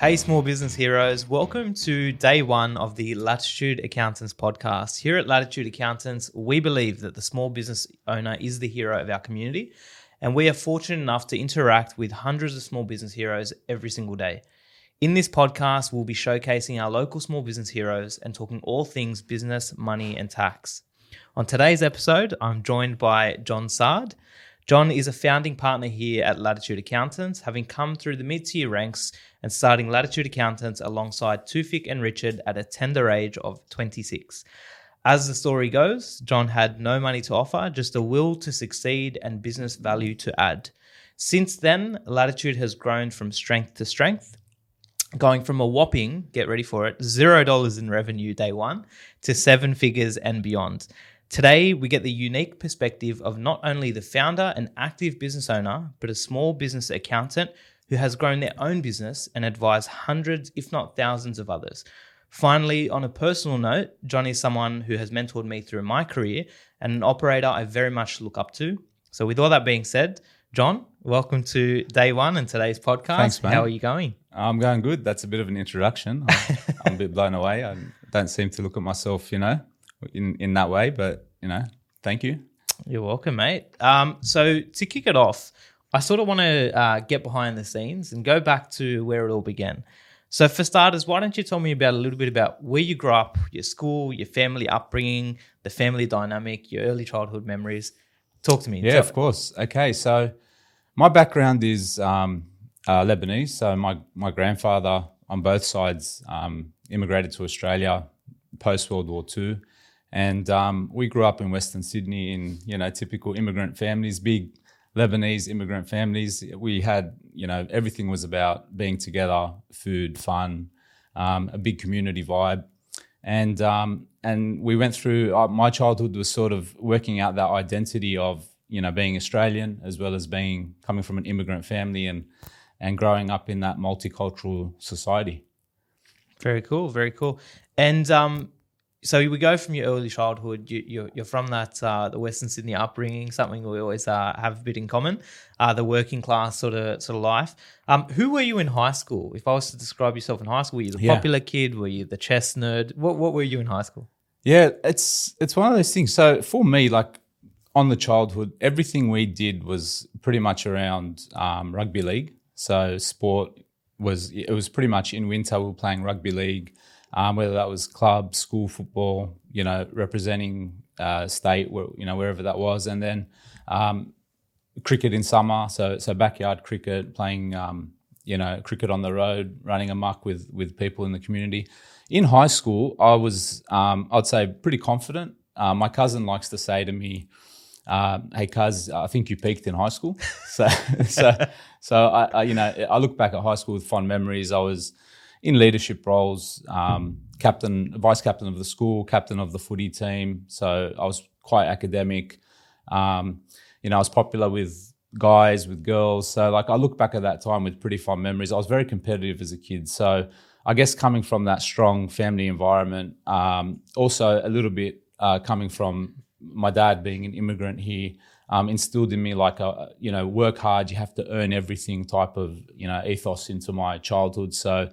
Hey, small business heroes. Welcome to day one of the Latitude Accountants podcast. Here at Latitude Accountants, we believe that the small business owner is the hero of our community, and we are fortunate enough to interact with hundreds of small business heroes every single day. In this podcast, we'll be showcasing our local small business heroes and talking all things business, money, and tax. On today's episode, I'm joined by John Saade. John is a founding partner here at Latitude Accountants, having come through the mid tier ranks and starting Latitude Accountants alongside Tufik and Richard at a tender age of 26. As the story goes, John had no money to offer, just a will to succeed and business value to add. Since then, Latitude has grown from strength to strength, going from a whopping, get ready for it, $0 in revenue day one to seven figures and beyond. Today, we get the unique perspective of not only the founder and active business owner, but a small business accountant who has grown their own business and advised hundreds, if not thousands, of others. Finally, on a personal note, John is someone who has mentored me through my career and an operator I very much look up to. So, with all that being said, John, welcome to day one and today's podcast. Thanks, mate. How are you going? I'm going good. That's a bit of an introduction. I'm, I'm a bit blown away. I don't seem to look at myself, you know, in, in that way, but, you know, thank you. You're welcome, mate. Um, so to kick it off, I sort of want to uh, get behind the scenes and go back to where it all began. So for starters, why don't you tell me about a little bit about where you grew up, your school, your family upbringing, the family dynamic, your early childhood memories. Talk to me. Yeah, of course. Okay, so my background is um, uh, Lebanese. So my my grandfather on both sides um, immigrated to Australia post World War II, and um, we grew up in Western Sydney in you know typical immigrant families, big Lebanese immigrant families. We had you know everything was about being together, food, fun, um, a big community vibe and um, and we went through uh, my childhood was sort of working out that identity of you know being Australian as well as being coming from an immigrant family and and growing up in that multicultural society. Very cool. Very cool. And um, so we go from your early childhood. You, you're, you're from that uh, the Western Sydney upbringing, something we always uh, have a bit in common. Uh, the working class sort of sort of life. Um, who were you in high school? If I was to describe yourself in high school, were you the Yeah. popular kid? Were you the chess nerd? What What were you in high school? Yeah, it's it's one of those things. So for me, like on the childhood, everything we did was pretty much around um, rugby league. So sport was it was pretty much in winter we were playing rugby league, um, whether that was club, school football, you know, representing uh, state, you know, wherever that was, and then um, cricket in summer. So so backyard cricket, playing um, you know cricket on the road, running amok with with people in the community. In high school, I was um, I'd say pretty confident. Uh, my cousin likes to say to me, uh, "Hey, cuz, I think you peaked in high school." So so so I, I you know I look back at high school with fond memories. I was in leadership roles, um, captain, vice captain of the school, captain of the footy team. So I was quite academic. Um, you know, I was popular with guys, with girls. So like I look back at that time with pretty fond memories. I was very competitive as a kid. So I guess coming from that strong family environment, um, also a little bit uh, coming from my dad being an immigrant here, um, instilled in me like a you know work hard, you have to earn everything type of you know ethos into my childhood. So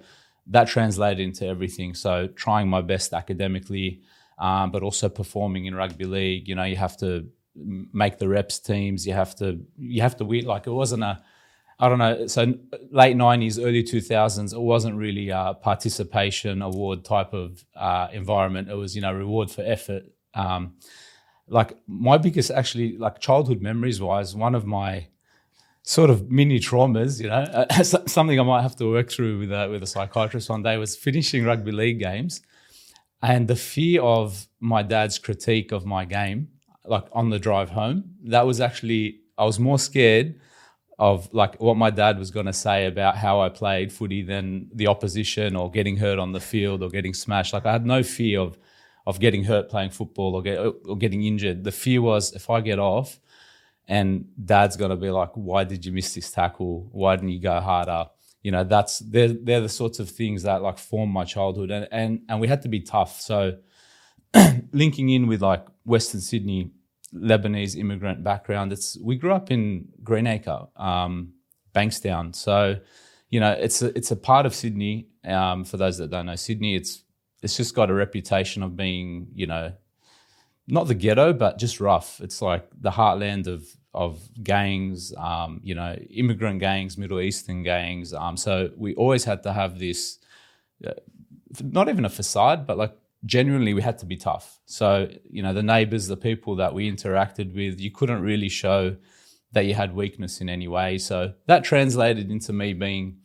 that translated into everything. So trying my best academically, um, but also performing in rugby league. You know, you have to make the reps teams. You have to you have to win. Like it wasn't a I don't know. So late nineties, early two thousands, it wasn't really a participation award type of uh, environment. It was you know reward for effort. Um, like my biggest actually like childhood memories wise, one of my sort of mini traumas, you know, uh, something I might have to work through with a, with a psychiatrist one day was finishing rugby league games, and the fear of my dad's critique of my game, like on the drive home. That was actually I was more scared of like what my dad was going to say about how I played footy than the opposition or getting hurt on the field or getting smashed. Like I had no fear of of getting hurt playing football or get or getting injured. The fear was if I get off and dad's going to be like, why did you miss this tackle? Why didn't you go harder? You know, that's they're they're the sorts of things that like form my childhood and and and we had to be tough. So linking in with like Western Sydney Lebanese immigrant background, it's we grew up in Greenacre, um, Bankstown. So you know, it's a, it's a part of Sydney. Um, for those that don't know Sydney, it's it's just got a reputation of being, you know, not the ghetto, but just rough. It's like the heartland of of gangs, um, you know, immigrant gangs, Middle Eastern gangs. Um, so we always had to have this, uh, not even a facade, but like genuinely we had to be tough. So you know, the neighbors, the people that we interacted with, you couldn't really show that you had weakness in any way. So that translated into me being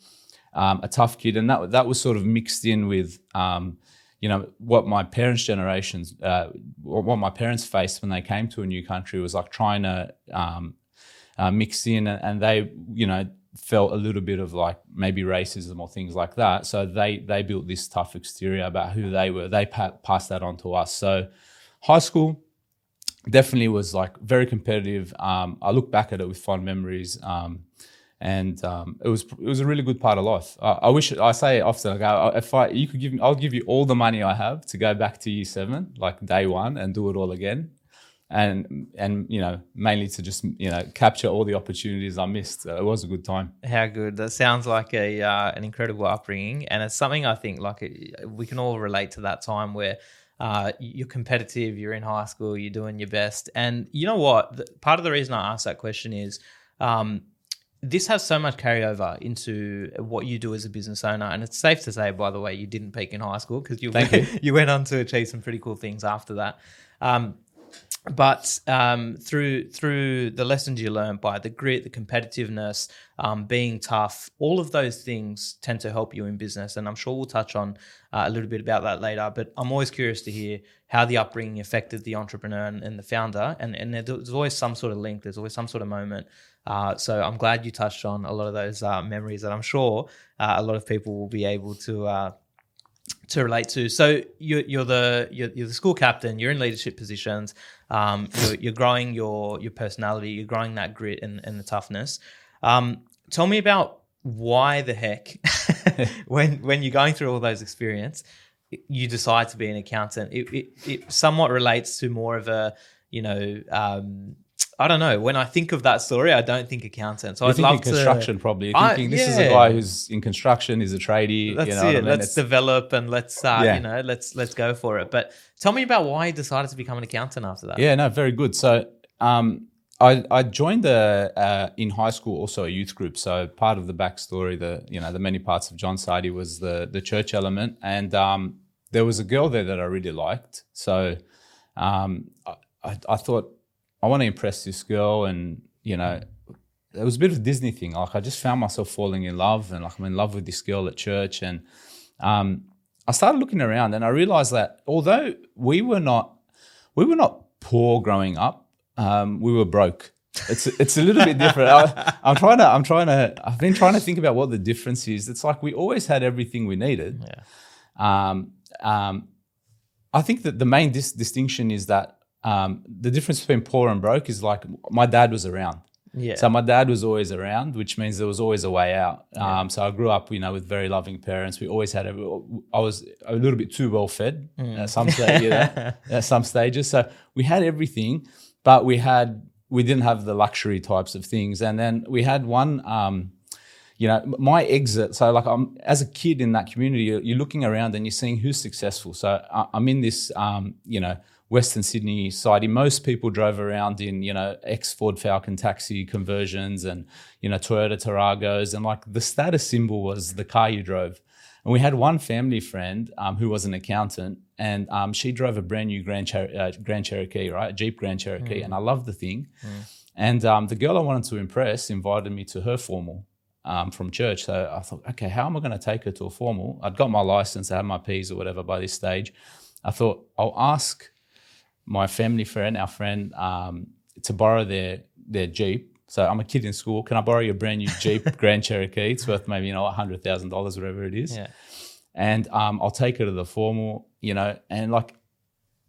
um, a tough kid, and that that was sort of mixed in with. Um, you know what my parents' generations, uh, what my parents faced when they came to a new country was like trying to um, uh, mix in, and they, you know, felt a little bit of like maybe racism or things like that. So they they built this tough exterior about who they were. They pa- passed that on to us. So high school definitely was like very competitive. Um, I look back at it with fond memories. Um, and um, it was it was a really good part of life. I, I wish I say often, like, I, if I you could give me, I'll give you all the money I have to go back to year seven, like day one, and do it all again, and and you know mainly to just you know capture all the opportunities I missed. It was a good time. How good! That sounds like a uh, an incredible upbringing, and it's something I think like we can all relate to that time where. Uh, you're competitive. You're in high school. You're doing your best, and you know what? Part of the reason I asked that question is um, this has so much carryover into what you do as a business owner, and it's safe to say, by the way, you didn't peak in high school because you Thank you. you went on to achieve some pretty cool things after that. Um, but um, through through the lessons you learn by the grit, the competitiveness, um, being tough, all of those things tend to help you in business. And I'm sure we'll touch on uh, a little bit about that later. But I'm always curious to hear how the upbringing affected the entrepreneur and, and the founder. And and there's always some sort of link. There's always some sort of moment uh, so I'm glad you touched on a lot of those uh, memories that I'm sure uh, a lot of people will be able to uh, to relate to. So you're, you're the you're, you're, the school captain. You're in leadership positions. Um, you're, you're, growing your your personality. You're growing that grit and, and the toughness. Um, tell me about why the heck when when you're going through all those experience you decide to be an accountant it, it, it somewhat relates to more of a you know um, I don't know. When I think of that story, I don't think accountant. So I'd love construction to, probably. You're thinking I, this is a guy who's in construction, he's a tradie. That's you know it. I mean? Let's it's, develop and let's uh, Yeah. you know let's let's go for it. But tell me about why you decided to become an accountant after that. Yeah, no, very good. So um, I, I joined the uh, in high school also a youth group. So part of the backstory, the you know the many parts of John Saade was the the church element, and um, there was a girl there that I really liked. So um, I, I, I thought I want to impress this girl, and you know. It was a bit of a Disney thing. Like I just found myself falling in love, and like I'm in love with this girl at church, and um, I started looking around, and I realized that although we were not, we were not poor growing up, um, we were broke. It's it's a little bit different. I, I'm trying to I'm trying to I've been trying to think about what the difference is. It's like we always had everything we needed. Yeah. Um, um, I think that the main dis- distinction is that um, the difference between poor and broke is like my dad was around. Yeah. So my dad was always around, which means there was always a way out. Um, so I grew up, you know, with very loving parents. We always had. A, I was a little bit too well fed at some stage, you know, at some stages. So we had everything, but we had we didn't have the luxury types of things. And then we had one. Um, you know, my exit. So, like, I'm as a kid in that community, you're, you're looking around and you're seeing who's successful. So, I, I'm in this, um, you know, Western Sydney society. Most people drove around in, you know, ex Ford Falcon taxi conversions and, you know, Toyota Taragos, and like the status symbol was the car you drove. And we had one family friend um, who was an accountant, and um, she drove a brand new Grand, Cher- uh, Grand Cherokee, right, a Jeep Grand Cherokee, and I loved the thing. And um, the girl I wanted to impress invited me to her formal um, from church. So I thought, okay, how am I going to take her to a formal? I'd got my license, I had my P's or whatever by this stage. I thought I'll ask my family friend, our friend, um, to borrow their their Jeep. So I'm a kid in school. Can I borrow your brand new Jeep Grand Cherokee? It's worth maybe you know hundred thousand dollars, whatever it is Yeah. and um, I'll take her to the formal, you know, and like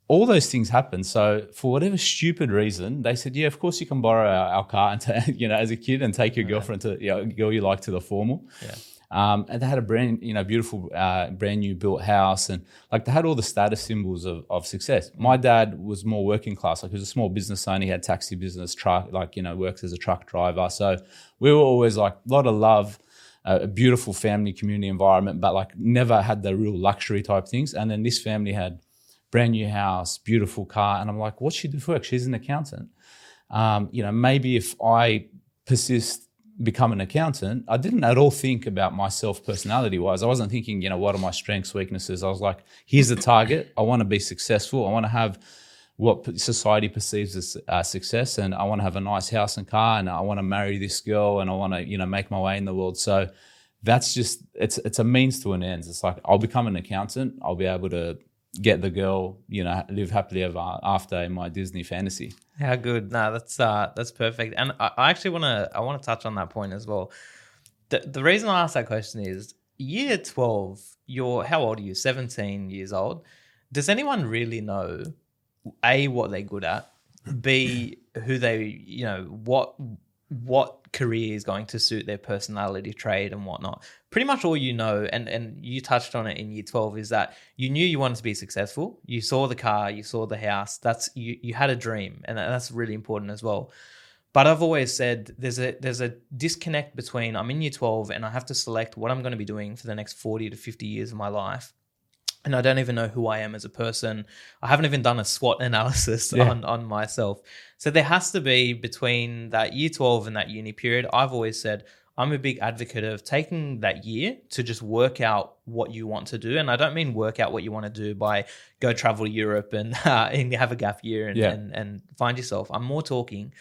all those things happen. So for whatever stupid reason, they said, yeah, of course you can borrow our, our car and ta- you know as a kid and take your girlfriend to you know, girl you like to the formal. Yeah. Um, and they had a brand, you know, beautiful, uh, brand new built house, and like they had all the status symbols of, of success. My dad was more working class, like he was a small business owner. He had taxi business, truck, like you know, works as a truck driver. So we were always like a lot of love, a, a beautiful family community environment, but like never had the real luxury type things. And then this family had brand new house, beautiful car, and I'm like, what's she do for work? She's an accountant. Um, you know, maybe if I persist become an accountant, I didn't at all think about myself personality wise. I wasn't thinking, you know, what are my strengths, weaknesses. I was like, here's the target. I want to be successful. I want to have what society perceives as uh, success, and I want to have a nice house and car, and I want to marry this girl, and I want to, you know, make my way in the world. So that's just it's it's a means to an end. It's like I'll become an accountant. I'll be able to get the girl, you know, live happily ever after in my Disney fantasy. How good? No, that's uh, that's perfect. And I, I actually want to I want to touch on that point as well. The the reason I asked that question is year twelve. You're how old are you? Seventeen years old. Does anyone really know a what they're good at, b who they you know what what career is going to suit their personality trait and whatnot. Pretty much all you know, and and you touched on it in year twelve, is that you knew you wanted to be successful. You saw the car, you saw the house. That's you you had a dream, and that's really important as well. But I've always said there's a there's a disconnect between I'm in year twelve and I have to select what I'm going to be doing for the next forty to fifty years of my life and I don't even know who I am as a person. I haven't even done a SWOT analysis yeah. on, on myself. So there has to be between that year 12 and that uni period. I've always said I'm a big advocate of taking that year to just work out what you want to do. And I don't mean work out what you want to do by go travel to Europe and, uh, and have a gap year and, yeah. and, and find yourself. I'm more talking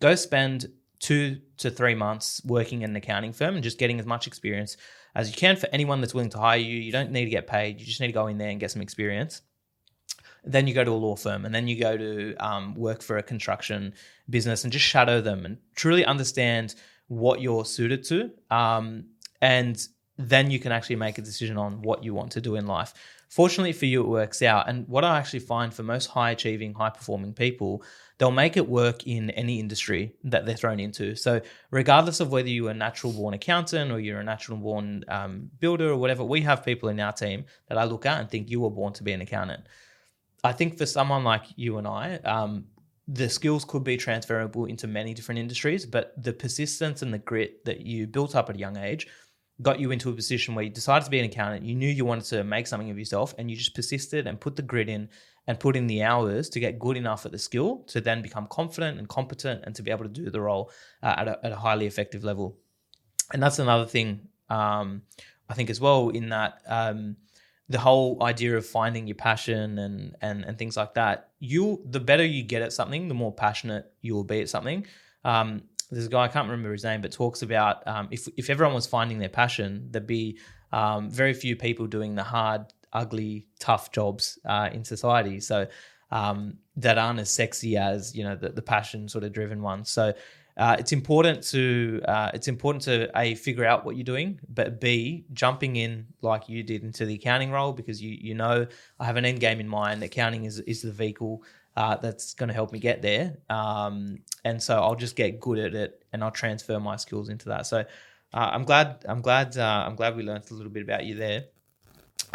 go spend two to three months working in an accounting firm and just getting as much experience as you can for anyone that's willing to hire you. You don't need to get paid. You just need to go in there and get some experience. Then you go to a law firm and then you go to um, work for a construction business and just shadow them and truly understand what you're suited to. Um, and then you can actually make a decision on what you want to do in life. Fortunately for you, it works out. And what I actually find for most high achieving, high performing people, they'll make it work in any industry that they're thrown into. So, regardless of whether you're a natural born accountant or you're a natural born um, builder or whatever, we have people in our team that I look at and think you were born to be an accountant. I think for someone like you and I, um, the skills could be transferable into many different industries, but the persistence and the grit that you built up at a young age got you into a position where you decided to be an accountant. You knew you wanted to make something of yourself, and you just persisted and put the grit in and put in the hours to get good enough at the skill to then become confident and competent and to be able to do the role uh, at, a, at, a, highly effective level. And that's another thing um, I think as well in that um, the whole idea of finding your passion and, and and things like that. You the better you get at something, the more passionate you will be at something. Um, there's a guy I can't remember his name, but talks about um, if if everyone was finding their passion, there'd be um, very few people doing the hard ugly, tough jobs uh, in society. So um, that aren't as sexy as you know the, the passion sort of driven ones. So uh, it's important to uh, it's important to a figure out what you're doing, but b jumping in like you did into the accounting role because you you know I have an end game in mind. Accounting is is the vehicle uh, that's going to help me get there, um, and so I'll just get good at it and I'll transfer my skills into that. So. Uh, I'm glad. I'm glad. Uh, I'm glad we learned a little bit about you there.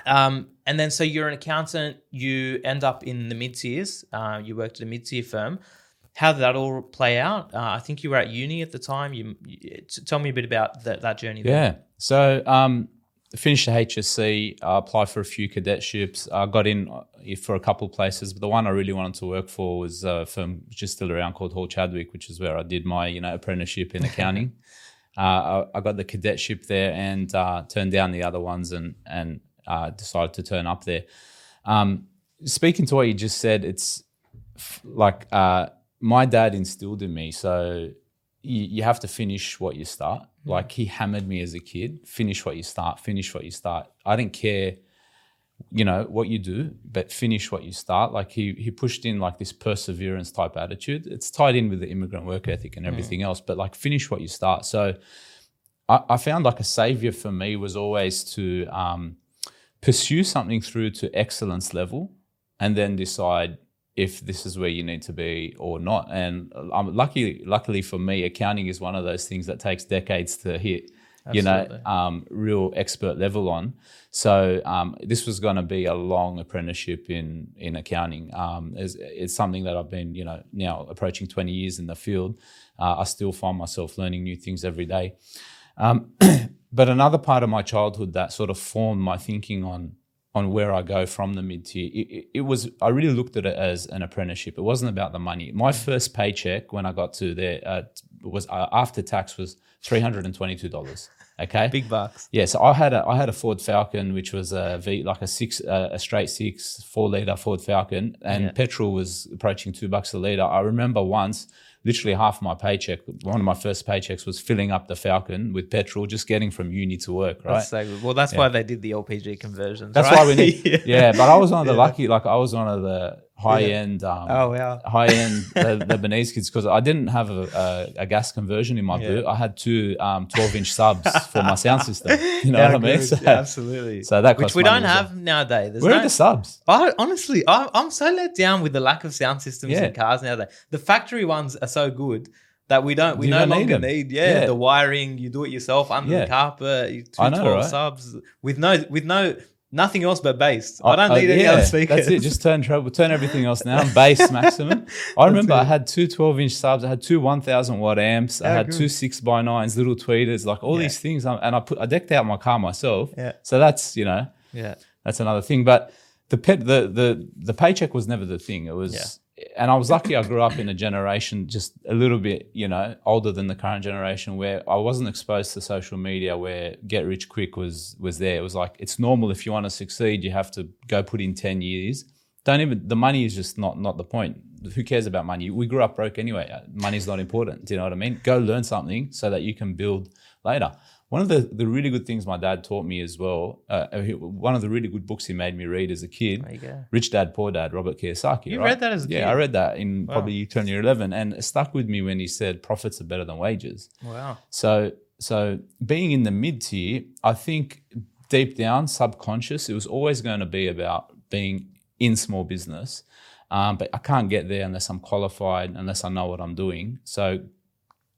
Um, and then, so you're an accountant, you end up in the mid tiers, uh, you worked at a mid tier firm. How did that all play out? Uh, I think you were at uni at the time. You, you tell me a bit about that, that journey. There. Yeah. So, um, finished the HSC, I applied for a few cadetships. I got in uh, for a couple of places, but the one I really wanted to work for was a firm which is still around called Hall Chadwick, which is where I did my you know apprenticeship in accounting. uh, I, I, got the cadetship there and uh, turned down the other ones and and uh, decided to turn up there. Um, speaking to what you just said, it's f- like uh, my dad instilled in me. So you, you have to finish what you start. Mm-hmm. Like he hammered me as a kid: finish what you start, finish what you start. I didn't care, you know, what you do, but finish what you start. Like he he pushed in like this perseverance type attitude. It's tied in with the immigrant work ethic and everything mm. else, but like finish what you start. So. I, I found like a savior for me was always to um, pursue something through to excellence level and then decide if this is where you need to be or not. And um, lucky, luckily for me, accounting is one of those things that takes decades to hit. Absolutely. You know, um, real expert level on. So um, this was going to be a long apprenticeship in in accounting. Um, it's, it's, something that I've been, you know, now approaching twenty years in the field. Uh, I still find myself learning new things every day. But another part of my childhood that sort of formed my thinking on on where I go from the mid tier, it, it, it was I really looked at it as an apprenticeship. It wasn't about the money. My first paycheck when I got to there uh, was uh, after tax was three hundred and twenty two dollars. Okay, Big bucks. yeah, so I had a I had a Ford Falcon, which was a V like a six uh, a straight six four liter Ford Falcon, and Yeah. petrol was approaching two bucks a liter. I remember once, literally half my paycheck, one of my first paychecks was filling up the Falcon with petrol, just getting from uni to work. Right. That's so. Well, that's why they did the LPG conversions. That's right? why we need. yeah. but I was one of the Yeah. lucky, like I was one of the high end. Um, Oh wow. High end the, the kids because I didn't have a, a, a gas conversion in my Yeah. boot. I had two um, 12 inch subs for my sound system. You know Yeah, what I mean? So, Yeah, absolutely. so that Which we don't as well. have nowadays. There's Where no, are the subs? I honestly, I, I'm so let down with the lack of sound systems Yeah. in cars nowadays. The factory ones are so good that we don't, we You no need longer them. need. Yeah, Yeah. the wiring, you do it yourself under Yeah. the carpet. You, two know, 12 right? subs with no, with no, nothing else but bass. I don't need any yeah, other speakers. That's it. Just turn treble, turn everything else down. Bass maximum. I remember. I had two 12 inch subs. I had two 1000 watt amps. I had good. two six by nines, little tweeters, like all Yeah. these things. Um, And I put I decked out my car myself. Yeah. So that's you know yeah, that's another thing. But the pet, the the the paycheck was never the thing. It was, and I was lucky. I grew up in a generation just a little bit, you know, older than the current generation, where I wasn't exposed to social media, where get rich quick was was there. It was like it's normal if you want to succeed, you have to go put in ten years. Don't even the money is just not not the point. Who cares about money? We grew up broke anyway. Money's not important. Do you know what I mean? Go learn something so that you can build later. One of the, the really good things my dad taught me as well, uh, he- one of the really good books he made me read as a kid, there you go. Rich Dad Poor Dad, Robert Kiyosaki. You right? read that as a yeah, kid? I read that in probably turn year eleven, and it stuck with me when he said profits are better than wages. Wow. So so being in the mid tier, I think deep down, subconscious, it was always going to be about being in small business. Um, but I can't get there unless I'm qualified, unless I know what I'm doing. So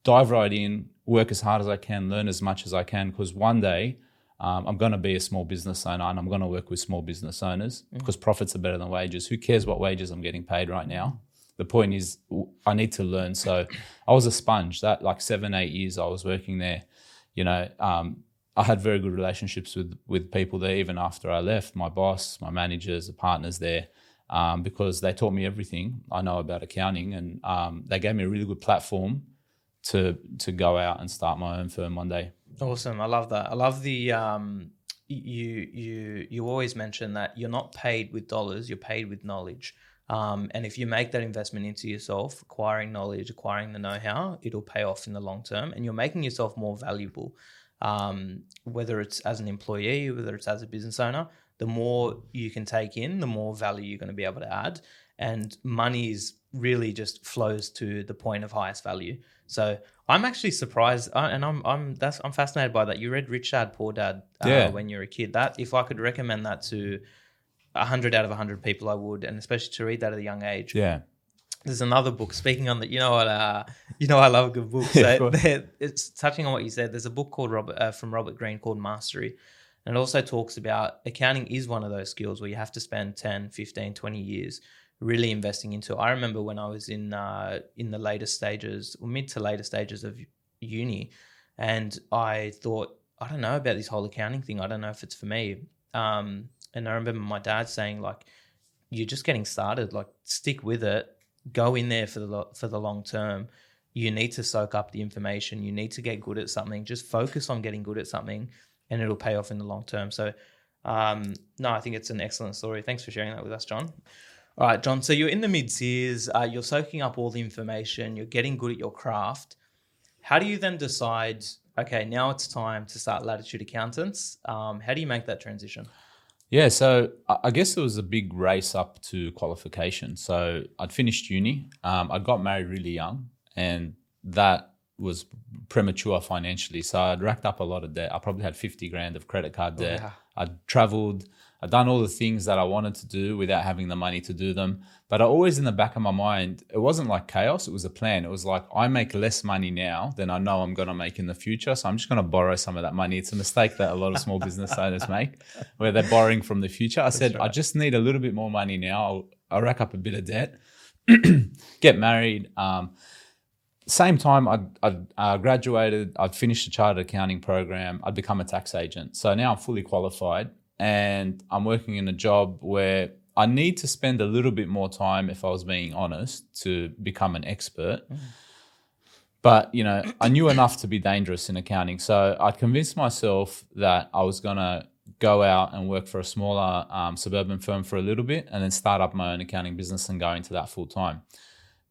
dive right in, work as hard as I can, learn as much as I can, because one day um, I'm going to be a small business owner and I'm going to work with small business owners because profits are better than wages. Who cares what wages I'm getting paid right now? The point is, I need to learn. So I was a sponge. That like seven, eight years I was working there. You know, um, I had very good relationships with with people there. Even after I left, my boss, my managers, the partners there, um, because they taught me everything I know about accounting, and um, they gave me a really good platform to to go out and start my own firm one day. Awesome. I love that. I love the um you you you always mention that you're not paid with dollars, you're paid with knowledge. Um, and if you make that investment into yourself, acquiring knowledge, acquiring the know-how, it'll pay off in the long term, and you're making yourself more valuable. Um, whether it's as an employee, whether it's as a business owner, the more you can take in, the more value you're going to be able to add. And money is really just flows to the point of highest value. So I'm actually surprised, uh, and I'm I'm that's I'm fascinated by that. You read Rich Dad Poor Dad uh, Yeah. when you were a kid. That if I could recommend that to hundred out of hundred people, I would, and especially to read that at a young age. Yeah, There's another book speaking on the. You know what? Uh, you know I love a good book. So it's touching on what you said. There's a book called Robert uh, from Robert Greene called Mastery, and it also talks about accounting is one of those skills where you have to spend 10, 15, 20 years really investing into. I remember when I was in uh, in the later stages, or mid to later stages of uni, and I thought I don't know about this whole accounting thing. I don't know if it's for me. Um, and I remember my dad saying like, "You're just getting started. Like, stick with it. Go in there for the for the long term. You need to soak up the information. You need to get good at something. Just focus on getting good at something, and it'll pay off in the long term." So, um, no, I think it's an excellent story. Thanks for sharing that with us, John. All right, John. So you're in the mid tiers. Uh, you're soaking up all the information. You're getting good at your craft. How do you then decide? Okay, now it's time to start Latitude Accountants. Um, how do you make that transition? yeah. So I guess it was a big race up to qualification. So I'd finished uni. Um, I got married really young, and that was premature financially. So I'd racked up a lot of debt. I probably had fifty grand of credit card debt. Wow. I'd traveled. I'd done all the things that I wanted to do without having the money to do them. But I always in the back of my mind, it wasn't like chaos. It was a plan. It was like I make less money now than I know I'm going to make in the future. So I'm just going to borrow some of that money. It's a mistake that a lot of small business owners make, where they're borrowing from the future. I said I just need a little bit more money now. I'll, I'll rack up a bit of debt, get married. Um, same time, I'd, I'd uh, graduated, I'd finished the chartered accounting program, I'd become a tax agent. So now I'm fully qualified and I'm working in a job where I need to spend a little bit more time, if I was being honest, to become an expert. But, you know, I knew enough to be dangerous in accounting. So I'd convinced myself that I was going to go out and work for a smaller um, suburban firm for a little bit and then start up my own accounting business and go into that full time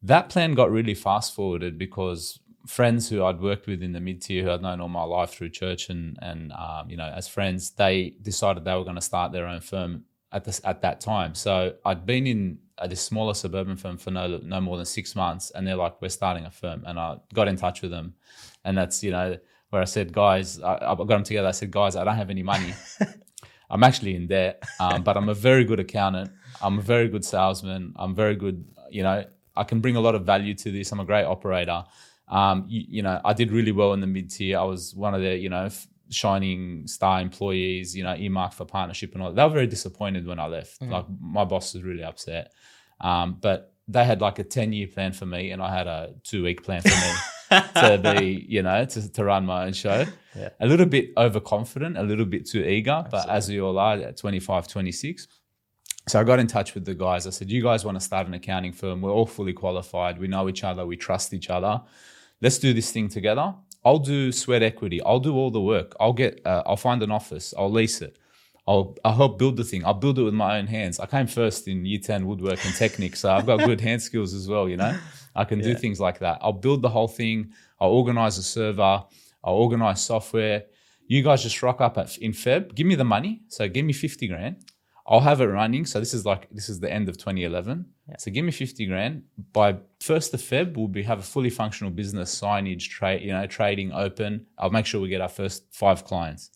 that plan got really fast forwarded because friends who I'd worked with in the mid tier, who I'd known all my life through church and and um, you know as friends, they decided they were going to start their own firm at this at that time. So I'd been in a this smaller suburban firm for no no more than six months, and they're like, "We're starting a firm," and I got in touch with them, and that's you know where I said, "Guys," I, I got them together. I said, "Guys, I don't have any money." I'm actually in debt, um, but I'm a very good accountant. I'm a very good salesman. I'm very good, you know, I can bring a lot of value to this. I'm a great operator. Um, you, you, know, I did really well in the mid tier. I was one of the, you know, f- shining star employees, you know, earmarked for partnership and all. They were very disappointed when I left. Mm-hmm. Like my boss was really upset. Um, but they had like a 10 year plan for me and I had a two week plan for me to be, you know, to, to run my own show. Yeah. A little bit overconfident, a little bit too eager, Absolutely. but as we all are at 25, 26 so I got in touch with the guys. I said, "You guys want to start an accounting firm? We're all fully qualified. We know each other. We trust each other. Let's do this thing together. I'll do sweat equity. I'll do all the work. I'll get. Uh, I'll find an office. I'll lease it. I'll, I'll help build the thing. I'll build it with my own hands. I came first in year 10 woodwork and technique, so I've got good hand skills as well, you know? I can yeah. do things like that. I'll build the whole thing. I'll organize a server. I'll organize software. You guys just rock up at, in Feb. Give me the money. So give me 50 grand. I'll have it running. So this is like this is the end of 2011. Yeah. So give me 50 grand. By first of Feb, we'll be have a fully functional business, signage, trade, you know, trading open. I'll make sure we get our first five clients.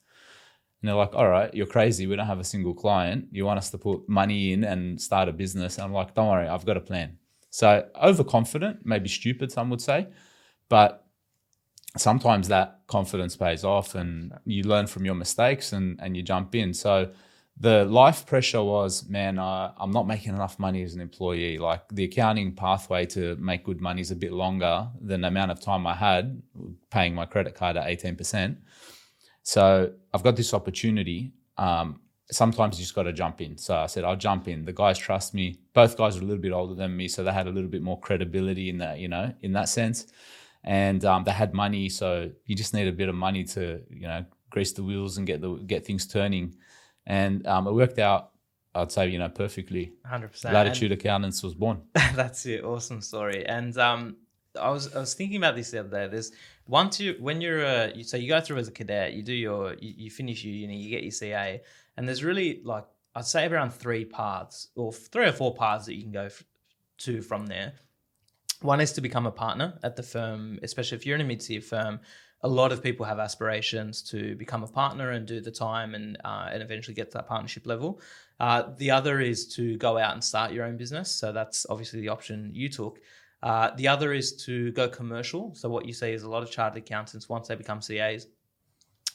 And they're like, all right, you're crazy. We don't have a single client. You want us to put money in and start a business. And I'm like, don't worry, I've got a plan. So overconfident, maybe stupid, some would say, but sometimes that confidence pays off and you learn from your mistakes and, and you jump in. So the life pressure was, man, uh, I'm not making enough money as an employee. Like the accounting pathway to make good money is a bit longer than the amount of time I had paying my credit card at 18%. So I've got this opportunity. Um, sometimes you just got to jump in. So I said, I'll jump in. The guys trust me. Both guys are a little bit older than me, so they had a little bit more credibility in that, you know, in that sense. And um, they had money, so you just need a bit of money to, you know, grease the wheels and get the get things turning and um, it worked out. I'd say you know perfectly. Hundred percent. Latitude and Accountants was born. That's it. Awesome story. And um, I was I was thinking about this the other day. There's one to when you're a you, so you go through as a cadet, you do your you, you finish your uni, you get your CA, and there's really like I'd say around three paths or three or four paths that you can go f- to from there. One is to become a partner at the firm, especially if you're in a mid-tier firm a lot of people have aspirations to become a partner and do the time and uh, and eventually get to that partnership level. Uh, the other is to go out and start your own business. So that's obviously the option you took. Uh, the other is to go commercial. So what you see is a lot of chartered accountants once they become CAs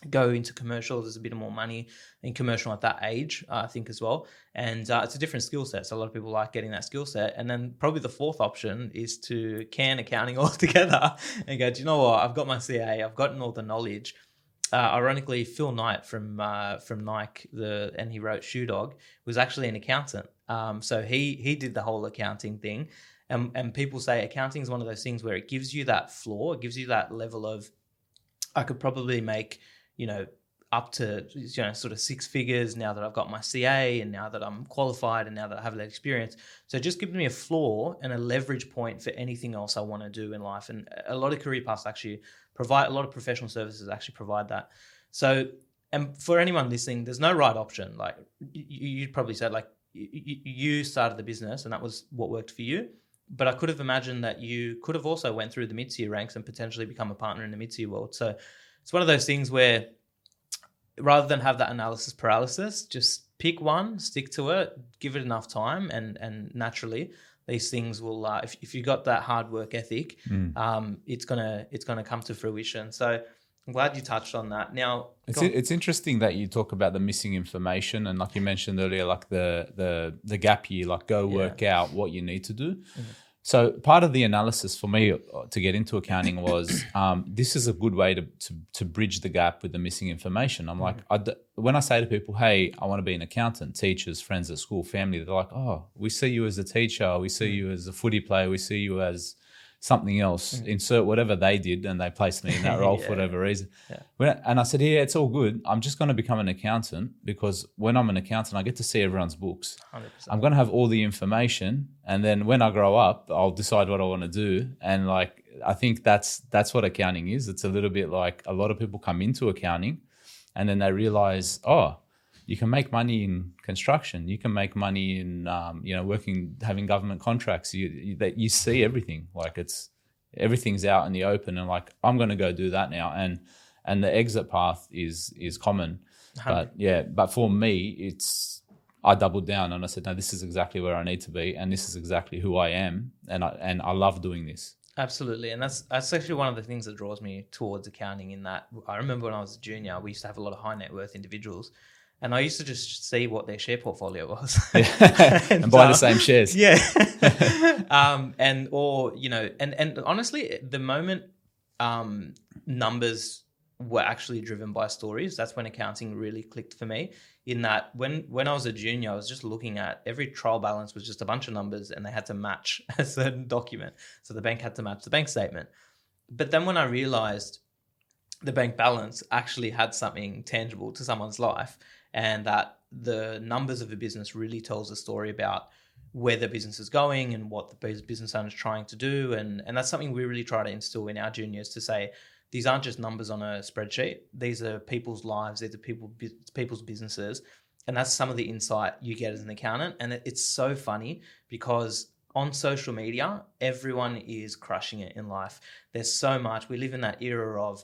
go into commercial. There's a bit more money in commercial at that age, uh, I think, as well. And uh, it's a different skill set. So a lot of people like getting that skill set. And then probably the fourth option is to can accounting altogether and go, do you know what? I've got my CA, I've gotten all the knowledge. Uh, ironically, Phil Knight from uh, from Nike, the and he wrote Shoe Dog, was actually an accountant. Um, so he he did the whole accounting thing, and and people say accounting is one of those things where it gives you that floor, it gives you that level of, I could probably make you know, up to you know sort of six figures now that I've got my CA and now that I'm qualified and now that I have that experience. So just gives me a floor and a leverage point for anything else I want to do in life. And a lot of career paths actually provide a lot of professional services actually provide that. So and for anyone listening, there's no right option. Like you'd probably said, like you started the business and that was what worked for you. But I could have imagined that you could have also went through the mid tier ranks and potentially become a partner in the mid tier world. So it's one of those things where rather than have that analysis paralysis, just pick one, stick to it, give it enough time, and and naturally these things will. Uh, if if you got that hard work ethic, mm. um, it's gonna it's gonna come to fruition. So. I'm glad you touched on that. Now, it's it's interesting that you talk about the missing information and like you mentioned earlier, like the the the gap year, like go yeah. work out what you need to do. Mm-hmm So part of the analysis for me uh, to get into accounting was um, this is a good way to, to, to bridge the gap with the missing information. I'm like, I d- when I say to people, "Hey, I want to be an accountant," teachers, friends at school, family, they're like, "Oh, we see you as a teacher, we see you as a footy player, we see you as something else, mm. insert whatever they did, and they placed me in that role yeah. for whatever reason. Yeah. and I said, yeah, it's all good. I'm just going to become an accountant because when I'm an accountant, I get to see everyone's books. 100%. I'm going to have all the information, and then when I grow up, I'll decide what I want to do. And like, I think that's that's what accounting is. It's a little bit like a lot of people come into accounting, and then they realize, oh you can make money in construction. You can make money in um, you know working, having government contracts. You you, that you see everything like it's everything's out in the open, and like I'm going to go do that now, and and the exit path is is common. But yeah, but for me, it's I doubled down and I said, no, this is exactly where I need to be, and this is exactly who I am, and I and I love doing this. Absolutely, and that's that's actually one of the things that draws me towards accounting. In that, I remember when I was a junior, we used to have a lot of high net worth individuals and I used to just see what their share portfolio was yeah. and, and, buy um, the same shares. Yeah, um, and or you know, and and honestly, the moment um, numbers were actually driven by stories, that's when accounting really clicked for me. In that, when when I was a junior, I was just looking at every trial balance was just a bunch of numbers, and they had to match a certain document. So the bank had to match the bank statement. But then when I realized the bank balance actually had something tangible to someone's life and that the numbers of a business really tells a story about where the business is going and what the business owner is trying to do. And and that's something we really try to instill in our juniors to say these aren't just numbers on a spreadsheet. These are people's lives. These are people people's businesses. And that's some of the insight you get as an accountant. And it's so funny because on social media everyone is crushing it in life. There's so much. We live in that era of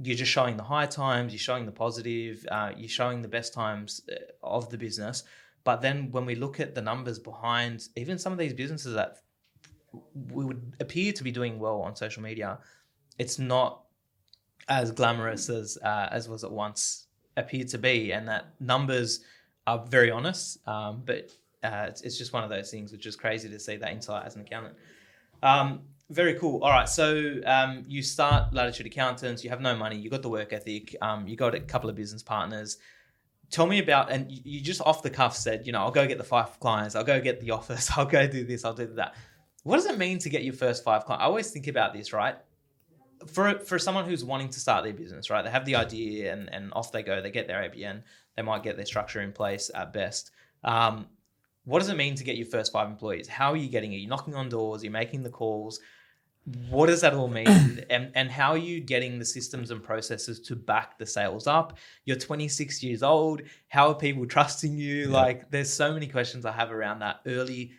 you're just showing the high times, you're showing the positive, uh, you're showing the best times uh, of the business. But then when we look at the numbers behind even some of these businesses that we would appear to be doing well on social media, it's not as glamorous as uh, as was it once appeared to be, and that numbers are very honest. Um, but uh, it's, it's just one of those things which is crazy to see that insight as an accountant. Um, very cool. All right. So um, you start Latitude Accountants. You have no money. You got the work ethic. Um, you got a couple of business partners. Tell me about, and you just off the cuff said, you know, I'll go get the five clients. I'll go get the office. I'll go do this. I'll do that. What does it mean to get your first five clients? I always think about this, right? For for someone who's wanting to start their business, right? They have the idea and and off they go. They get their ABN. They might get their structure in place at best. Um, what does it mean to get your first five employees? How are you getting it? You're knocking on doors. You're making the calls. What does that all mean? And, and how are you getting the systems and processes to back the sales up? You're 26 years old. How are people trusting you? Yeah. like there's so many questions i have around that early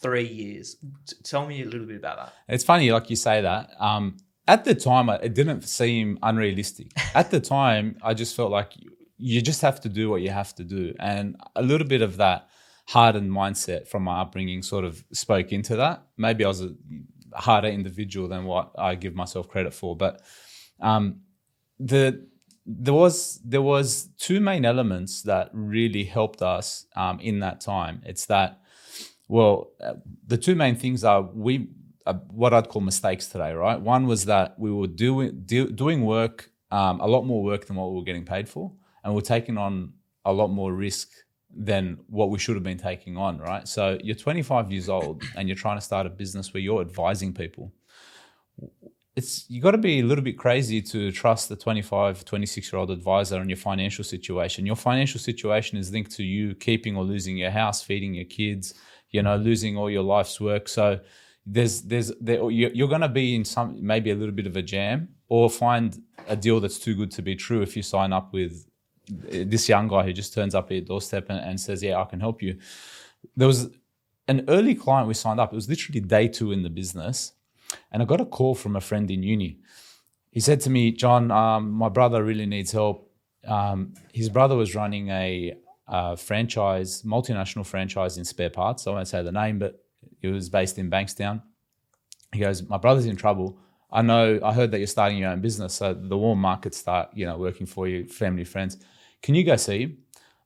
three years. T- tell me a little bit about that. It's funny like you say that. Um, at the time it didn't seem unrealistic. At the time i just felt like you just have to do what you have to do. And a little bit of that hardened mindset from my upbringing sort of spoke into that maybe i was a harder individual than what I give myself credit for. But um, the there was there was two main elements that really helped us um, in that time. It's that well, the two main things are we uh, what I'd call mistakes today, right? One was that we were doing do, doing work um, a lot more work than what we were getting paid for, and we're taking on a lot more risk than what we should have been taking on, right? So you're 25 years old and you're trying to start a business where you're advising people. It's you got to be a little bit crazy to trust the 25, 26 year old advisor on your financial situation. Your financial situation is linked to you keeping or losing your house, feeding your kids, you know, losing all your life's work. So there's there's there, you're going to be in some maybe a little bit of a jam or find a deal that's too good to be true if you sign up with this young guy who just turns up at your doorstep and, and says, "Yeah, I can help you." There was an early client we signed up. It was literally day two in the business, and I got a call from a friend in uni. He said to me, "John, um, my brother really needs help. Um, his brother was running a, a franchise, multinational franchise in spare parts. I won't say the name, but it was based in Bankstown." He goes, "My brother's in trouble." I know I heard that you're starting your own business, so the warm markets start, you know, working for you, family, friends. Can you go see him?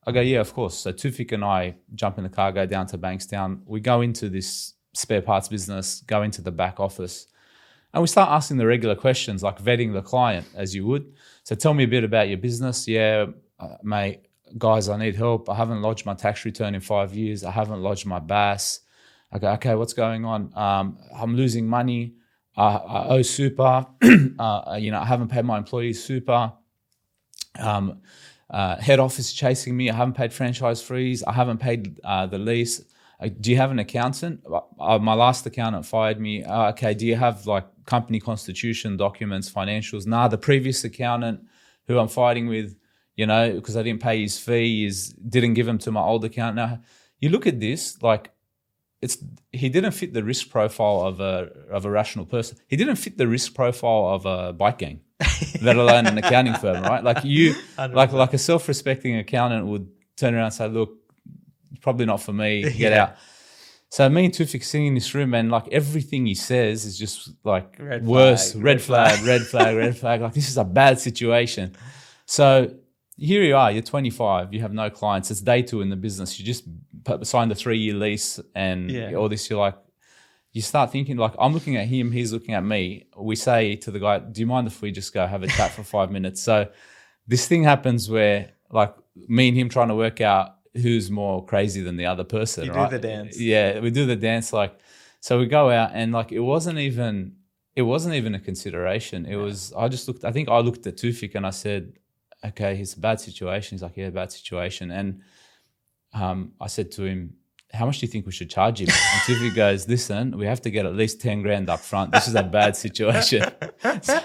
I go, yeah, of course. So Tufik and I jump in the car, go down to Bankstown. We go into this spare parts business, go into the back office. And we start asking the regular questions like vetting the client as you would. So tell me a bit about your business. Yeah, uh, mate, guys, I need help. I haven't lodged my tax return in five years. I haven't lodged my BAS. I go, okay, what's going on? Um, I'm losing money. Uh, I owe super. uh, you know, I haven't paid my employees super. Um, uh, head office chasing me. I haven't paid franchise fees. I haven't paid uh, the lease. Uh, do you have an accountant? Uh, my last accountant fired me. okay, do you have like company constitution documents, financials? Nah, the previous accountant who I'm fighting with, you know, because I didn't pay his fee, is didn't give him to my old account. Now, you look at this like it's he didn't fit the risk profile of a of a rational person. He didn't fit the risk profile of a bike gang, let alone an accounting firm, right? Like you, like like a self respecting accountant would turn around and say, "Look, probably not for me. Get yeah. out." So me and Tufik sitting in this room, and like everything he says is just like red worse, flag, red, red flag, flag, red flag, red flag. Like this is a bad situation. So here you are, you're 25, you have no clients. It's day two in the business. You just signed a three year lease and yeah. all this. You're like, you start thinking like, I'm looking at him, he's looking at me. We say to the guy, Do you mind if we just go have a chat for five minutes? So this thing happens where like me and him trying to work out who's more crazy than the other person. You right? do the dance. Yeah, we do the dance. Like, so we go out and like it wasn't even it wasn't even a consideration. It yeah. was I just looked. I think I looked at Tufik and I said, okay, he's a bad situation. He's like, yeah, bad situation. And um, I said to him, how much do you think we should charge him? And Tiffy goes, listen, we have to get at least 10 grand up front. This is a bad situation. so,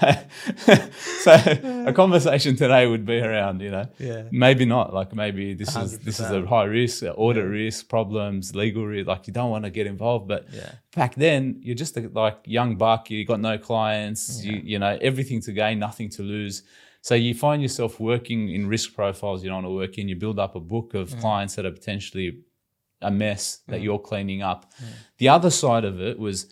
so, a conversation today would be around, you know, yeah. maybe not. Like maybe this 100%. is this is a high risk, audit yeah. risk, problems, legal risk. Like you don't want to get involved. But yeah. back then, you're just a, like young buck. You got no clients. You, you know, everything to gain, nothing to lose. So you find yourself working in risk profiles you don't want to work in. You build up a book of mm. clients that are potentially a mess that mm. you're cleaning up. Mm. The other side of it was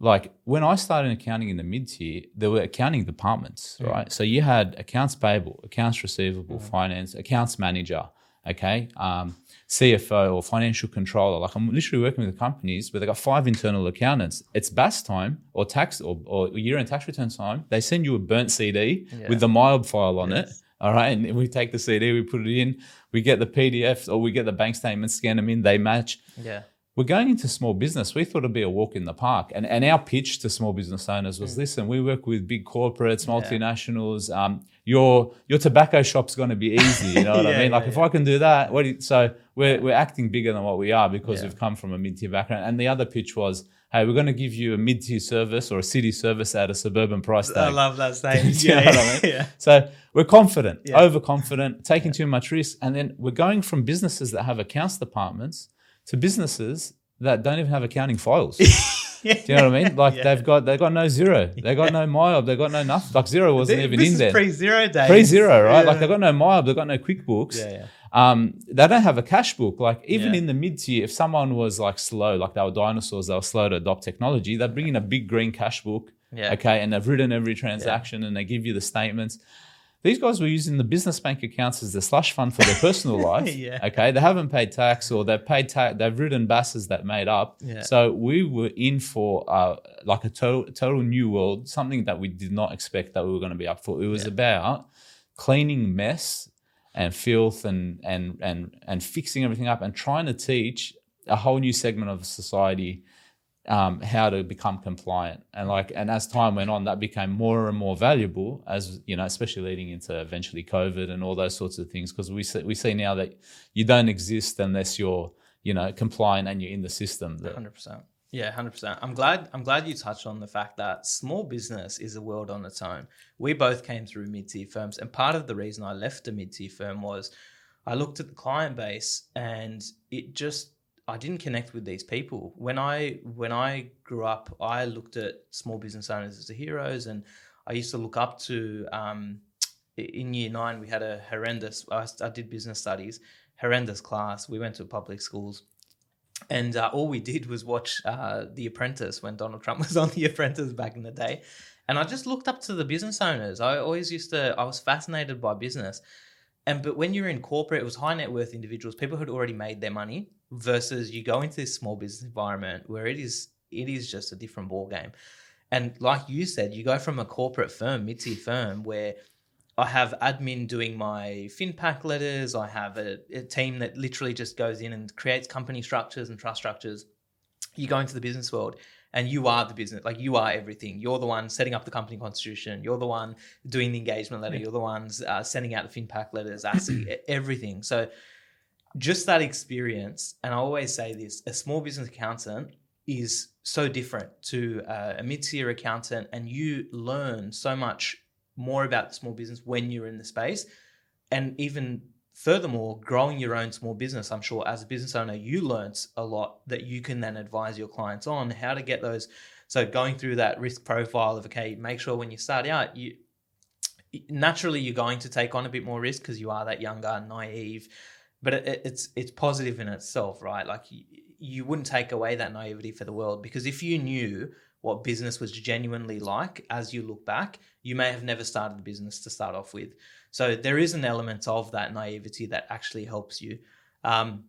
like when I started accounting in the mid tier, there were accounting departments, right? So you had accounts payable, accounts receivable, finance, accounts manager, okay, um, CFO or financial controller. Like I'm literally working with companies where they got five internal accountants. It's BAS time or tax or, or year-end tax return time. They send you a burnt CD yeah. with the MYOB file on yes. it. All right, and we take the CD, we put it in, we get the PDFs or we get the bank statements, scan them in, they match. Yeah. We're going into small business. We thought it'd be a walk in the park. And, and our pitch to small business owners was mm. listen, we work with big corporates, multinationals. Yeah. Um, your your tobacco shop's going to be easy. You know what yeah, I mean? Like yeah, if I can do that, what? You, so we're we're acting bigger than what we are because we've come from a mid tier background. And the other pitch was, hey, we're going to give you a mid tier service or a city service at a suburban price tag. I love that statement. yeah, I mean? yeah. So we're confident, overconfident, taking too much risk, and then we're going from businesses that have accounts departments to businesses that don't even have accounting files. Do you know what I mean? Like yeah. they've got they've got no Xero, they got yeah. no MYOB, they got no nothing. Like Xero wasn't even in there. Pre Xero days. Pre Xero, right? Yeah. Like they've got no MYOB, they've got no QuickBooks. Yeah, yeah. Um, they don't have a cash book. Like even in the mid tier, if someone was like slow, like they were dinosaurs, they were slow to adopt technology, they'd bring in a big green cash book. Yeah. Okay, and they've written every transaction and they give you the statements. These guys were using the business bank accounts as the slush fund for their personal life. yeah. Okay. They haven't paid tax or they've paid tax, they've written BASs that made up. Yeah. So we were in for uh, like a total, total new world, something that we did not expect that we were going to be up for. It was yeah. about cleaning mess and filth and, and, and, and fixing everything up and trying to teach a whole new segment of society um, how to become compliant. And like, and as time went on, that became more and more valuable as you know, especially leading into eventually COVID and all those sorts of things. Because we see, we see now that you don't exist unless you're you know compliant and you're in the system. Hundred percent. Yeah, hundred percent. I'm glad. I'm glad you touched on the fact that small business is a world on its own. We both came through mid tier firms, and part of the reason I left a mid tier firm was I looked at the client base and it just I didn't connect with these people. When I when I grew up, I looked at small business owners as the heroes, and I used to look up to. Um, in year nine, we had a horrendous. I, I did business studies, horrendous class. We went to public schools, and uh, all we did was watch uh, The Apprentice when Donald Trump was on The Apprentice back in the day, and I just looked up to the business owners. I always used to. I was fascinated by business, and but when you're in corporate, it was high net worth individuals, people who'd already made their money, versus you go into this small business environment where it is it is just a different ball game. And like you said, you go from a corporate firm, mid-tier firm, where I have admin doing my FinPack letters. I have a, a, team that literally just goes in and creates company structures and trust structures. You go into the business world and you are the business, like you are everything. You're the one setting up the company constitution. You're the one doing the engagement letter. Yeah. You're the ones uh, sending out the FinPack letters, ASIC, everything. So just that experience, and I always say this: a small business accountant is so different to uh, a mid-tier accountant and you learn so much more about the small business when you're in the space. And even furthermore growing your own small business i'm sure as a business owner you learnt a lot that you can then advise your clients on how to get those. So going through that risk profile of okay make sure when you start out you naturally you're going to take on a bit more risk because you are that younger naive but it, it's it's positive in itself right? Like you wouldn't take away that naivety for the world because if you knew what business was genuinely like as you look back, you may have never started the business to start off with. So there is an element of that naivety that actually helps you. Um,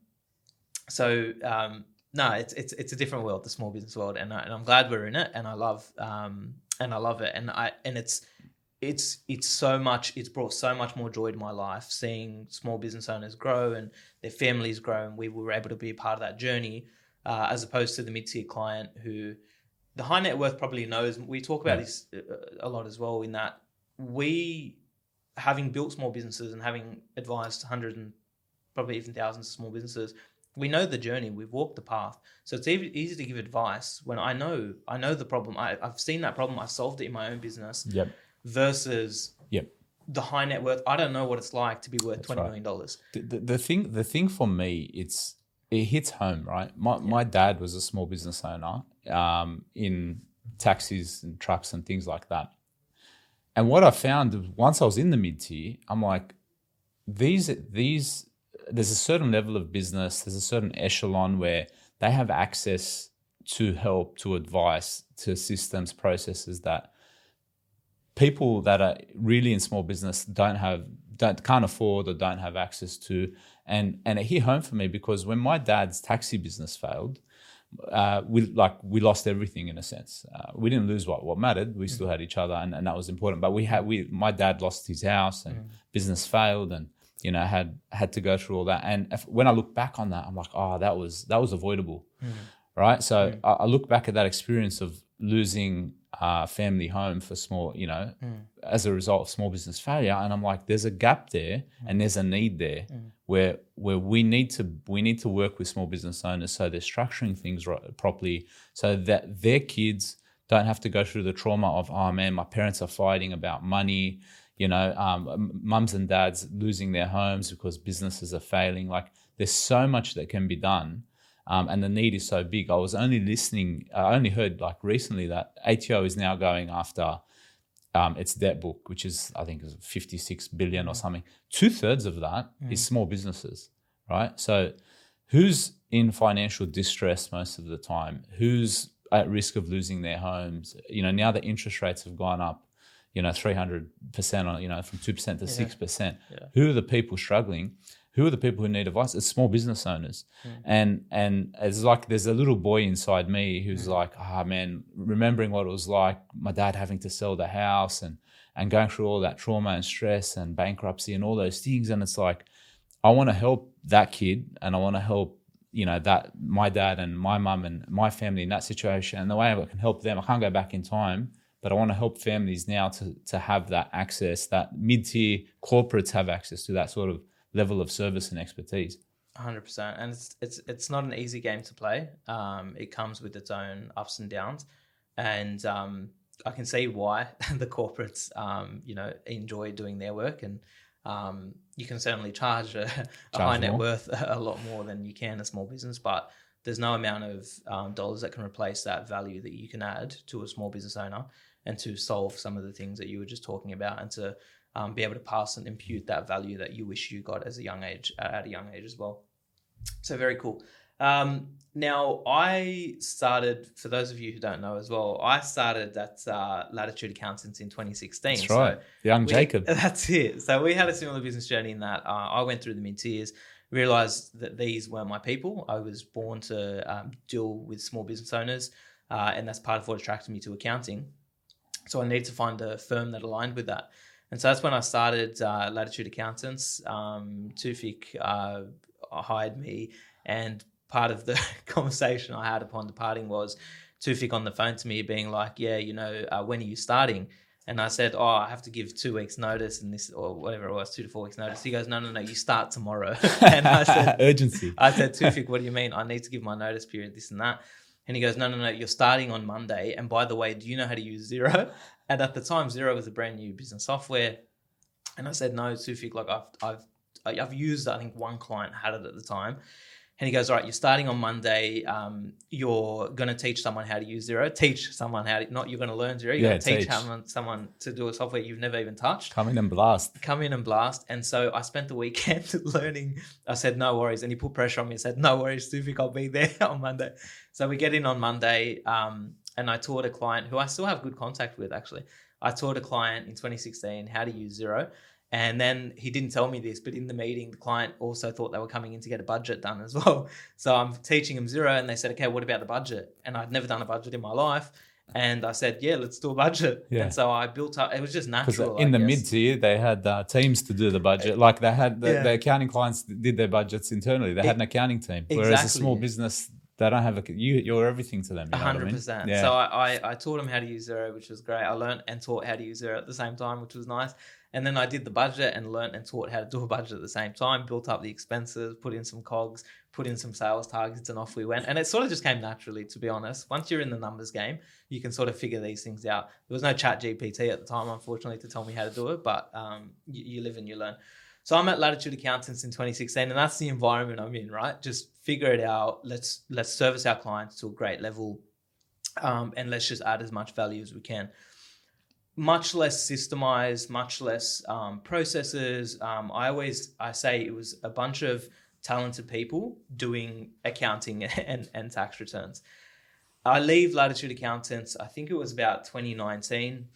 so um, no, it's it's it's a different world, the small business world, and, I, and I'm glad we're in it, and I love um, and I love it, and I and it's it's it's so much it's brought so much more joy to my life seeing small business owners grow and their families grow and we were able to be a part of that journey uh, as opposed to the mid-tier client who the high net worth probably knows we talk about this uh, a lot as well in that we having built small businesses and having advised hundreds and probably even thousands of small businesses we know the journey we've walked the path so it's easy to give advice when i know i know the problem I, have seen that problem i've solved it in my own business yep versus yep. the high net worth. I don't know what it's like to be worth twenty million dollars. The, the, the, thing, the thing for me, it's it hits home, right? My yeah. my dad was a small business owner um, in taxis and trucks and things like that. And what I found once I was in the mid tier, I'm like, these these there's a certain level of business, there's a certain echelon where they have access to help, to advice, to systems, processes that people that are really in small business don't have don't can't afford or don't have access to and and it hit home for me because when my dad's taxi business failed uh, we like we lost everything in a sense. Uh, we didn't lose what what mattered. We still had each other, and, and that was important. But we had we my dad lost his house, and mm. business failed, and you know had had to go through all that. And if, when I look back on that, I'm like, oh, that was that was avoidable, mm. right? So mm. I, I, look back at that experience of losing uh, family home for small, you know, mm. as a result of small business failure. And I'm like, there's a gap there, mm. and there's a need there mm. where where we need to we need to work with small business owners so they're structuring things right, properly, so that their kids don't have to go through the trauma of oh man, my parents are fighting about money. You know, um, mums and dads losing their homes because businesses are failing. Like, there's so much that can be done um, and the need is so big. I was only listening, I only heard like recently that ATO is now going after um, its debt book, which is I think is 56 billion or something. Two thirds of that mm. is small businesses, right? So who's in financial distress most of the time? Who's at risk of losing their homes? You know, now the interest rates have gone up, you know, 300% on, you know, from 2% to yeah. 6%. Yeah. Who are the people struggling? Who are the people who need advice? It's small business owners. Mm. And and it's like there's a little boy inside me who's mm. like, ah oh, man, remembering what it was like, my dad having to sell the house and and going through all that trauma and stress and bankruptcy and all those things. And it's like, I want to help that kid and I want to help, you know, that my dad and my mum and my family in that situation. And the way I can help them, I can't go back in time, but I want to help families now to to have that access that mid tier corporates have access to that sort of level of service and expertise. 100% and it's it's it's not an easy game to play. Um, it comes with its own ups and downs. And um, i can see why the corporates um, you know enjoy doing their work. And um, you can certainly charge a, charge a high net worth a lot more than you can a small business but there's no amount of um, dollars that can replace that value that you can add to a small business owner and to solve some of the things that you were just talking about and to um, be able to pass and impute that value that you wish you got as a young age uh, at a young age as well. So very cool. Um, now, I started, for those of you who don't know as well, I started at uh, Latitude Accountants in 2016. That's right. Young we- Jacob. That's it. So we had a similar business journey in that uh, I went through the mid tiers, realized that these were my people. I was born to um, deal with small business owners, uh, and that's part of what attracted me to accounting. So I needed to find a firm that aligned with that. And so that's when I started uh, Latitude Accountants. Um, Tufik uh, hired me, and part of the conversation I had upon departing was Tufik on the phone to me being like, "Yeah, you know, uh, when are you starting?" And I said, "Oh, I have to give two weeks notice, and this or whatever it was, two to four weeks notice." He goes, "No, no, no, you start tomorrow." and I said, urgency. I said, Tufik, what do you mean? I need to give my notice period, this and that. And he goes, No, no, no, you're starting on Monday. And by the way, do you know how to use Xero? And at the time, Xero was a brand new business software. And I said, No, Tufik, like I've I've I've used I think one client had it at the time. And he goes, All right, you're starting on Monday. Um, you're going to teach someone how to use Xero. Teach someone how to, not you're going to learn Xero. You're Yeah, going to teach, teach. someone, someone to do a software you've never even touched Come in and blast. come in and blast. And so I spent the weekend learning. I said, no worries. And he put pressure on me and said, no worries, Sufik, I'll be there on Monday. So we get in on Monday. Um, and I taught a client who I still have good contact with, actually. I taught a client in 2016 how to use Xero. And then he didn't tell me this, but in the meeting, the client also thought they were coming in to get a budget done as well. So I'm teaching them Xero, and they said, okay, what about the budget? And I'd never done a budget in my life. And I said, yeah, let's do a budget. Yeah. And so I built up, it was just natural. in I the mid tier, they had uh, teams to do the budget. Like they had the, Yeah. the accounting clients did their budgets internally. They had an accounting team. Whereas a small business, they don't have a you. You're everything to them. Know what I hundred mean? percent. Yeah. So I, I, I taught them how to use Xero, which was great. I learned and taught how to use Xero at the same time, which was nice. And then I did the budget and learned and taught how to do a budget at the same time, built up the expenses, put in some cogs, put in some sales targets, and off we went. And it sort of just came naturally, to be honest. Once you're in the numbers game, you can sort of figure these things out. There was no ChatGPT at the time, unfortunately, to tell me how to do it, but um, you, you live and you learn. So I'm at Latitude Accountants in 2016, and that's the environment I'm in, right? Just figure it out. Let's let's service our clients to a great level, um, and let's just add as much value as we can. Much less systemized, much less um, processes. Um, I always I say it was a bunch of talented people doing accounting and, and tax returns. I leave Latitude Accountants. I think it was about 2019.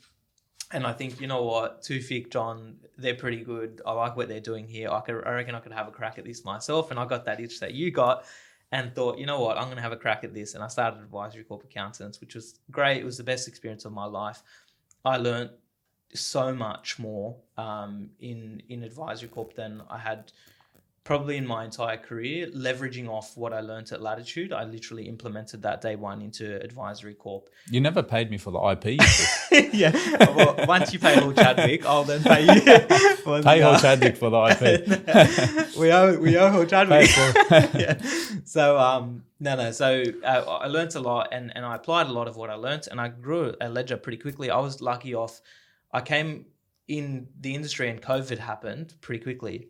And I think, you know what, Tufik, John, they're pretty good. I like what they're doing here. I, could, I reckon I could have a crack at this myself. And I got that itch that you got and thought, you know what, I'm going to have a crack at this. And I started Advisory Corp Accountants, which was great. It was the best experience of my life. I learned so much more um, in, in Advisory Corp than I had probably in my entire career, leveraging off what I learned at Latitude. I literally implemented that day one into Advisory Corp. You never paid me for the IP. yeah. Well, once you pay Hall Chadwick, I'll then pay you. for the, Pay Hall uh, Chadwick for the IP. we owe we owe Hall Chadwick. Yeah. So um no no so uh, I learned a lot and and I applied a lot of what I learnt and I grew a ledger pretty quickly. I was lucky off. I came in the industry and COVID happened pretty quickly,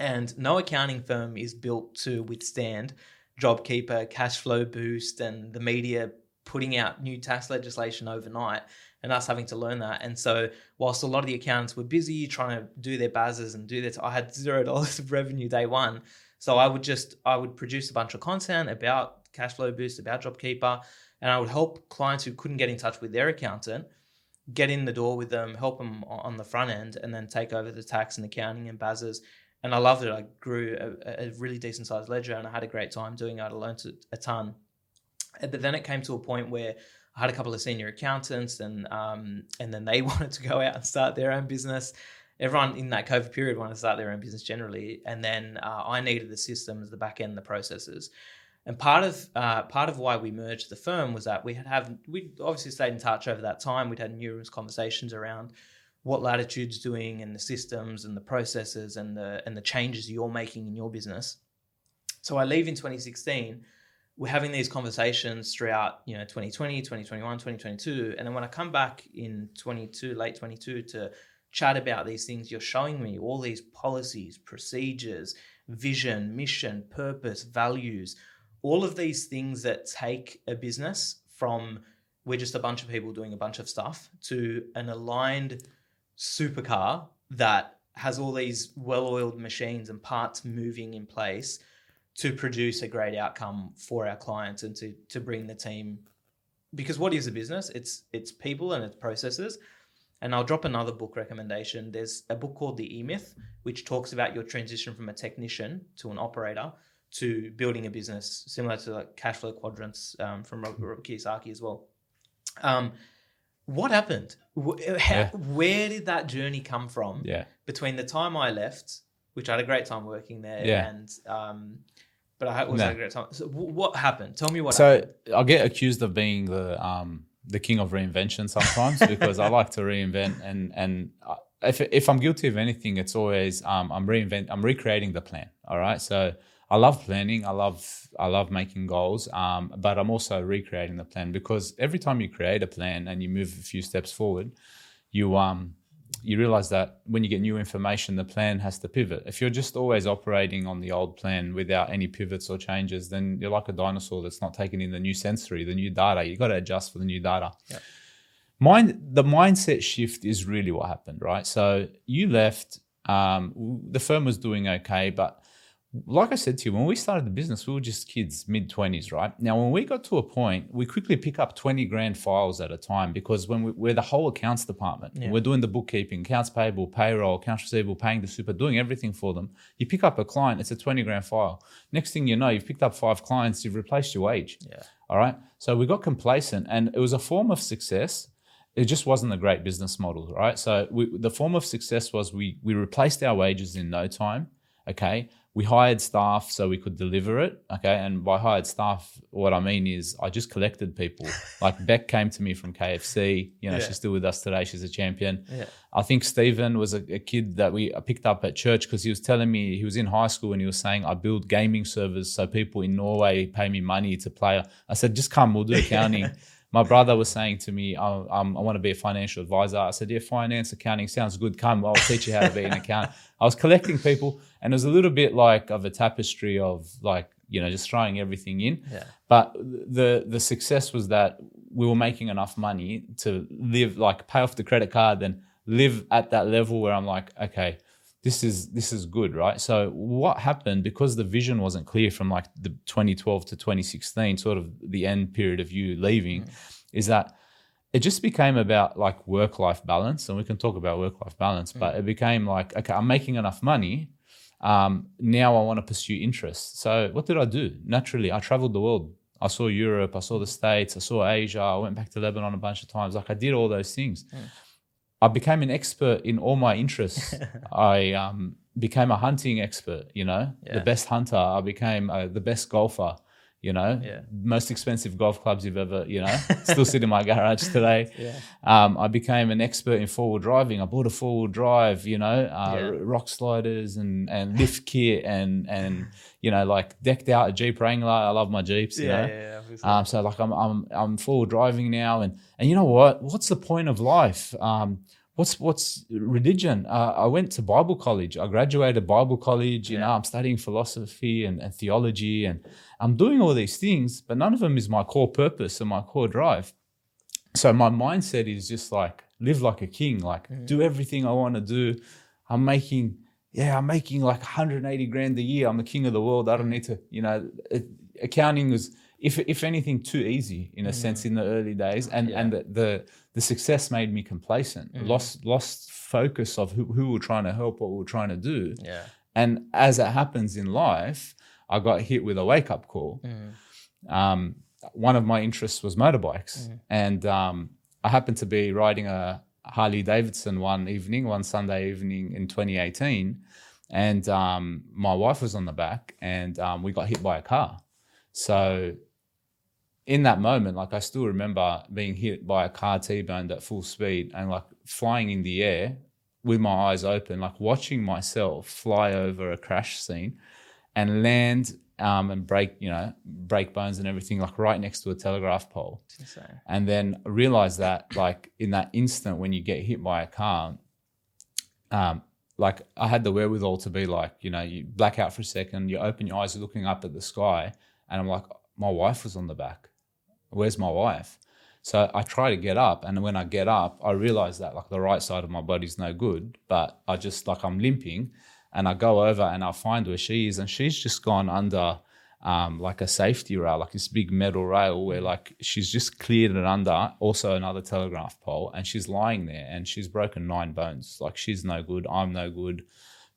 and no accounting firm is built to withstand JobKeeper, cash flow boost, and the media putting out new tax legislation overnight and us having to learn that. And so, whilst a lot of the accountants were busy trying to do their BASs and do this, I had zero dollars of revenue day one. So I would just I would produce a bunch of content about cash flow boost, about JobKeeper, and I would help clients who couldn't get in touch with their accountant get in the door with them, help them on the front end, and then take over the tax and accounting and BASs. And I loved it. I grew a, a really decent sized ledger, and I had a great time doing it. I learned a, ton. But then it came to a point where I had a couple of senior accountants, and um, and then they wanted to go out and start their own business. Everyone in that COVID period wanted to start their own business generally, and then uh, I needed the systems, the back end, the processes. And part of uh, part of why we merged the firm was that we had have we obviously stayed in touch over that time. We'd had numerous conversations around what Latitude's doing and the systems and the processes and the and the changes you're making in your business. So I leave in 2016. We're having these conversations throughout, you know, 2020, 2021, 2022. And then when I come back in 22, late 22 to chat about these things, you're showing me all these policies, procedures, vision, mission, purpose, values, all of these things that take a business from we're just a bunch of people doing a bunch of stuff to an aligned supercar that has all these well-oiled machines and parts moving in place to produce a great outcome for our clients and to to bring the team. Because what is a business? It's it's people and it's processes. And i'll drop another book recommendation. There's a book called the e-myth which talks about your transition from a technician to an operator to building a business similar to like cash flow quadrants um, from Robert Kiyosaki as well. Um, what happened Wh- how, Yeah. where did that journey come from Yeah. between the time I left, which I had a great time working there, Yeah. and um, but I also No. had a great time. So what happened? Tell me what. So happened. I get accused of being the um, the king of reinvention sometimes because I like to reinvent and and I- if if I'm guilty of anything, it's always um, I'm reinvent I'm recreating the plan. All right, so I love planning. I love I love making goals, um, but I'm also recreating the plan because every time you create a plan and you move a few steps forward, you um you realize that when you get new information, the plan has to pivot. If you're just always operating on the old plan without any pivots or changes, then you're like a dinosaur that's not taking in the new sensory, the new data. You got to adjust for the new data. Yeah. Mind the mindset shift is really what happened, right? So you left. Um, the firm was doing okay, but like I said to you, when we started the business, we were just kids, mid 20s, right? Now, when we got to a point, we quickly pick up 20 grand files at a time because when we, we're the whole accounts department, Yeah. we're doing the bookkeeping, accounts payable, payroll, accounts receivable, paying the super, doing everything for them. You pick up a client, it's a 20 grand file. Next thing you know, you've picked up five clients, you've replaced your wage. yeah, All right. So we got complacent and it was a form of success. It just wasn't a great business model, right? So we, the form of success was we we replaced our wages in no time. Okay. We hired staff so we could deliver it. Okay. And by hired staff, what I mean is I just collected people. like Beck came to me from KFC. You know, Yeah. she's still with us today. She's a champion. yeah, I think Stephen was a, a kid that we picked up at church because he was telling me he was in high school and he was saying, I build gaming servers so people in Norway pay me money to play. I said, just come, we'll do accounting. My brother was saying to me, I, um, I want to be a financial advisor. I said, yeah, finance, accounting sounds good. Come, I'll teach you how to be an accountant. I was collecting people and it was a little bit like of a tapestry of like, you know, just throwing everything in. yeah, But the the success was that we were making enough money to live, like pay off the credit card, and live at that level where I'm like, okay, this is this is good, right? So what happened because the vision wasn't clear from like the 2012 to 2016, sort of the end period of you leaving, mm. is that it just became about like work life balance, and we can talk about work life balance, but it became like, okay, I'm making enough money. Um, now I want to pursue interests. So what did I do? Naturally, I traveled the world. I saw Europe, I saw the States, I saw Asia, I went back to Lebanon a bunch of times. Like I did all those things. I became an expert in all my interests. I um, became a hunting expert, you know, Yeah. the best hunter. I became uh, the best golfer, you know, Yeah. most expensive golf clubs you've ever, you know, still sit in my garage today. yeah, Um, I became an expert in four wheel driving. I bought a four wheel drive, you know, uh, Yeah. rock sliders and, and lift kit and, and, you know, like decked out a Jeep Wrangler. I love my Jeeps, you yeah, know. yeah, yeah. Um, so like I'm I'm I'm full driving now, and and you know what? What's the point of life? Um, what's what's religion? Uh, I went to Bible college. I graduated Bible college. You know, I'm studying philosophy and, and theology, and I'm doing all these things, but none of them is my core purpose and my core drive. So my mindset is just like live like a king, like do everything I want to do. I'm making, yeah, I'm making like 180 grand a year. I'm the king of the world. I don't need to, you know, accounting was, if if anything, too easy in a sense in the early days, and Yeah. and the, the the success made me complacent. Lost lost focus of who, who we we're trying to help, what we we're trying to do, yeah, and as it happens in life, I got hit with a wake up call. Um, one of my interests was motorbikes, and um, I happened to be riding a Harley Davidson one evening, one Sunday evening in 2018, and um, my wife was on the back, and um, we got hit by a car. So, in that moment, like I still remember being hit by a car T-boned at full speed and like flying in the air with my eyes open, like watching myself fly over a crash scene and land um, and break, you know, break bones and everything, like right next to a telegraph pole. And then realize that, like, in that instant when you get hit by a car, um, like I had the wherewithal to be like, you know, you black out for a second, you open your eyes, you're looking up at the sky, and I'm like, my wife was on the back. Where's my wife? So I try to get up, and when I get up, I realize that like the right side of my body's no good, but I just like I'm limping. and I go over and I find where she is, and she's just gone under um, like a safety rail, like this big metal rail where like she's just cleared it under, also another telegraph pole, and she's lying there and she's broken nine bones. Like she's no good, I'm no good.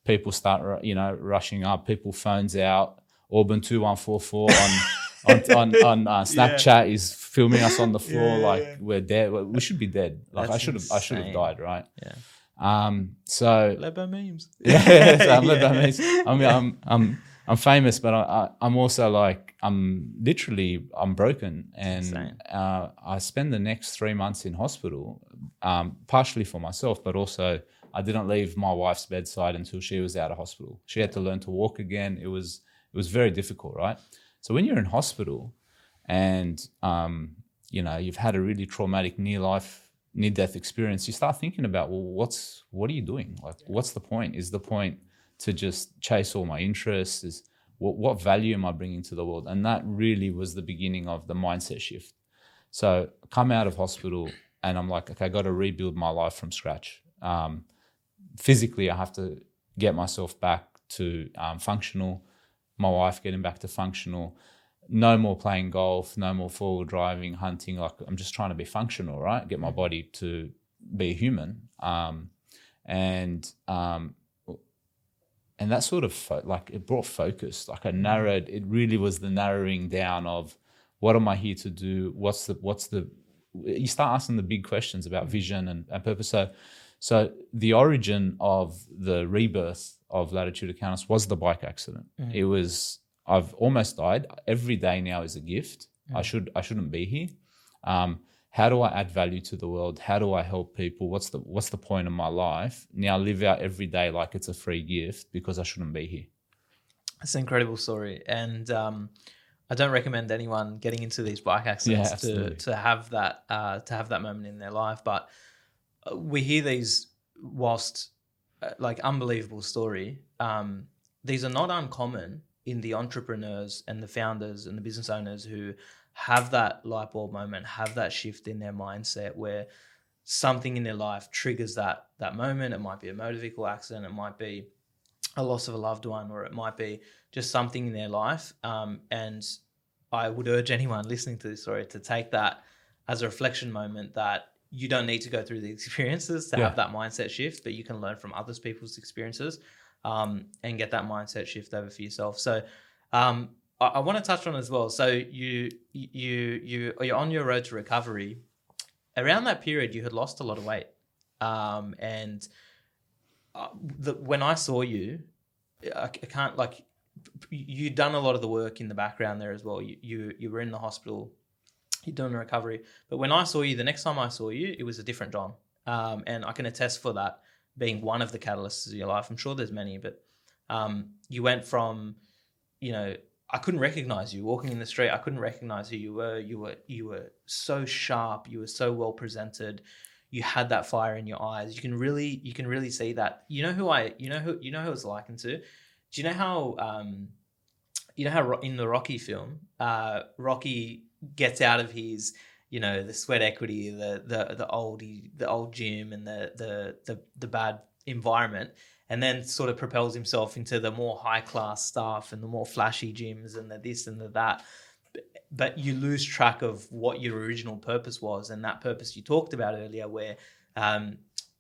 People start, you know, rushing up. People phones out. Auburn two one four four on. on, on, on uh, Snapchat yeah. is filming us on the floor yeah, like we're dead. We should be dead. Like That's I should have, I should have died, right? Yeah. Um. So Lebo memes. yeah, so I'm Lebo memes. I mean, I'm, I'm I'm famous, but I, I, am also like I'm literally I'm broken, and uh, I spend the next three months in hospital, um, partially for myself, but also I didn't leave my wife's bedside until she was out of hospital. She had to learn to walk again. It was it was very difficult, right? So when you're in hospital, and um, you know you've had a really traumatic near life near death experience, you start thinking about well, what's what are you doing? Like, what's the point? Is the point to just chase all my interests? Is what, what value am I bringing to the world? And that really was the beginning of the mindset shift. So come out of hospital and I'm like, okay, I got to rebuild my life from scratch. Um, physically, I have to get myself back to um, functional. My wife getting back to functional. No more playing golf. No more forward driving, hunting. Like I'm just trying to be functional, right? Get my mm. body to be human. Um, and um, and that sort of fo- like it brought focus like i mm. narrowed it really was the narrowing down of what am i here to do what's the what's the you start asking the big questions about vision and, and purpose so so the origin of the rebirth of latitude accountants was the bike accident mm. it was i've almost died every day now is a gift mm. i should i shouldn't be here um, how do I add value to the world? How do I help people? What's the what's the point of my life? Now live out every day like it's a free gift because I shouldn't be here. It's an incredible story, and um, I don't recommend anyone getting into these bike accidents yeah, to to have that uh, to have that moment in their life. But we hear these whilst uh, like unbelievable story. Um, these are not uncommon in the entrepreneurs and the founders and the business owners who have that light bulb moment, have that shift in their mindset where something in their life triggers that that moment. It might be a motor vehicle accident, it might be a loss of a loved one, or it might be just something in their life. Um, and I would urge anyone listening to this story to take that as a reflection moment that you don't need to go through the experiences to yeah. have that mindset shift, but you can learn from others people's experiences um, and get that mindset shift over for yourself. So um, I, I want to touch on as well. So you you you you're on your road to recovery. Around that period, you had lost a lot of weight, um, and uh, the, when I saw you, I, I can't like you'd done a lot of the work in the background there as well. You you, you were in the hospital, you're doing recovery. But when I saw you, the next time I saw you, it was a different John, um, and I can attest for that being one of the catalysts of your life. I'm sure there's many, but um, you went from you know I couldn't recognize you walking in the street. I couldn't recognize who you were. You were you were so sharp. You were so well presented. You had that fire in your eyes. You can really you can really see that. You know who I you know who you know who it's likened to. Do you know how um, you know how in the Rocky film, uh, Rocky gets out of his you know the sweat equity, the the the old the old gym, and the the the, the bad environment and then sort of propels himself into the more high class stuff and the more flashy gyms and the this and the that. But you lose track of what your original purpose was and that purpose you talked about earlier where um,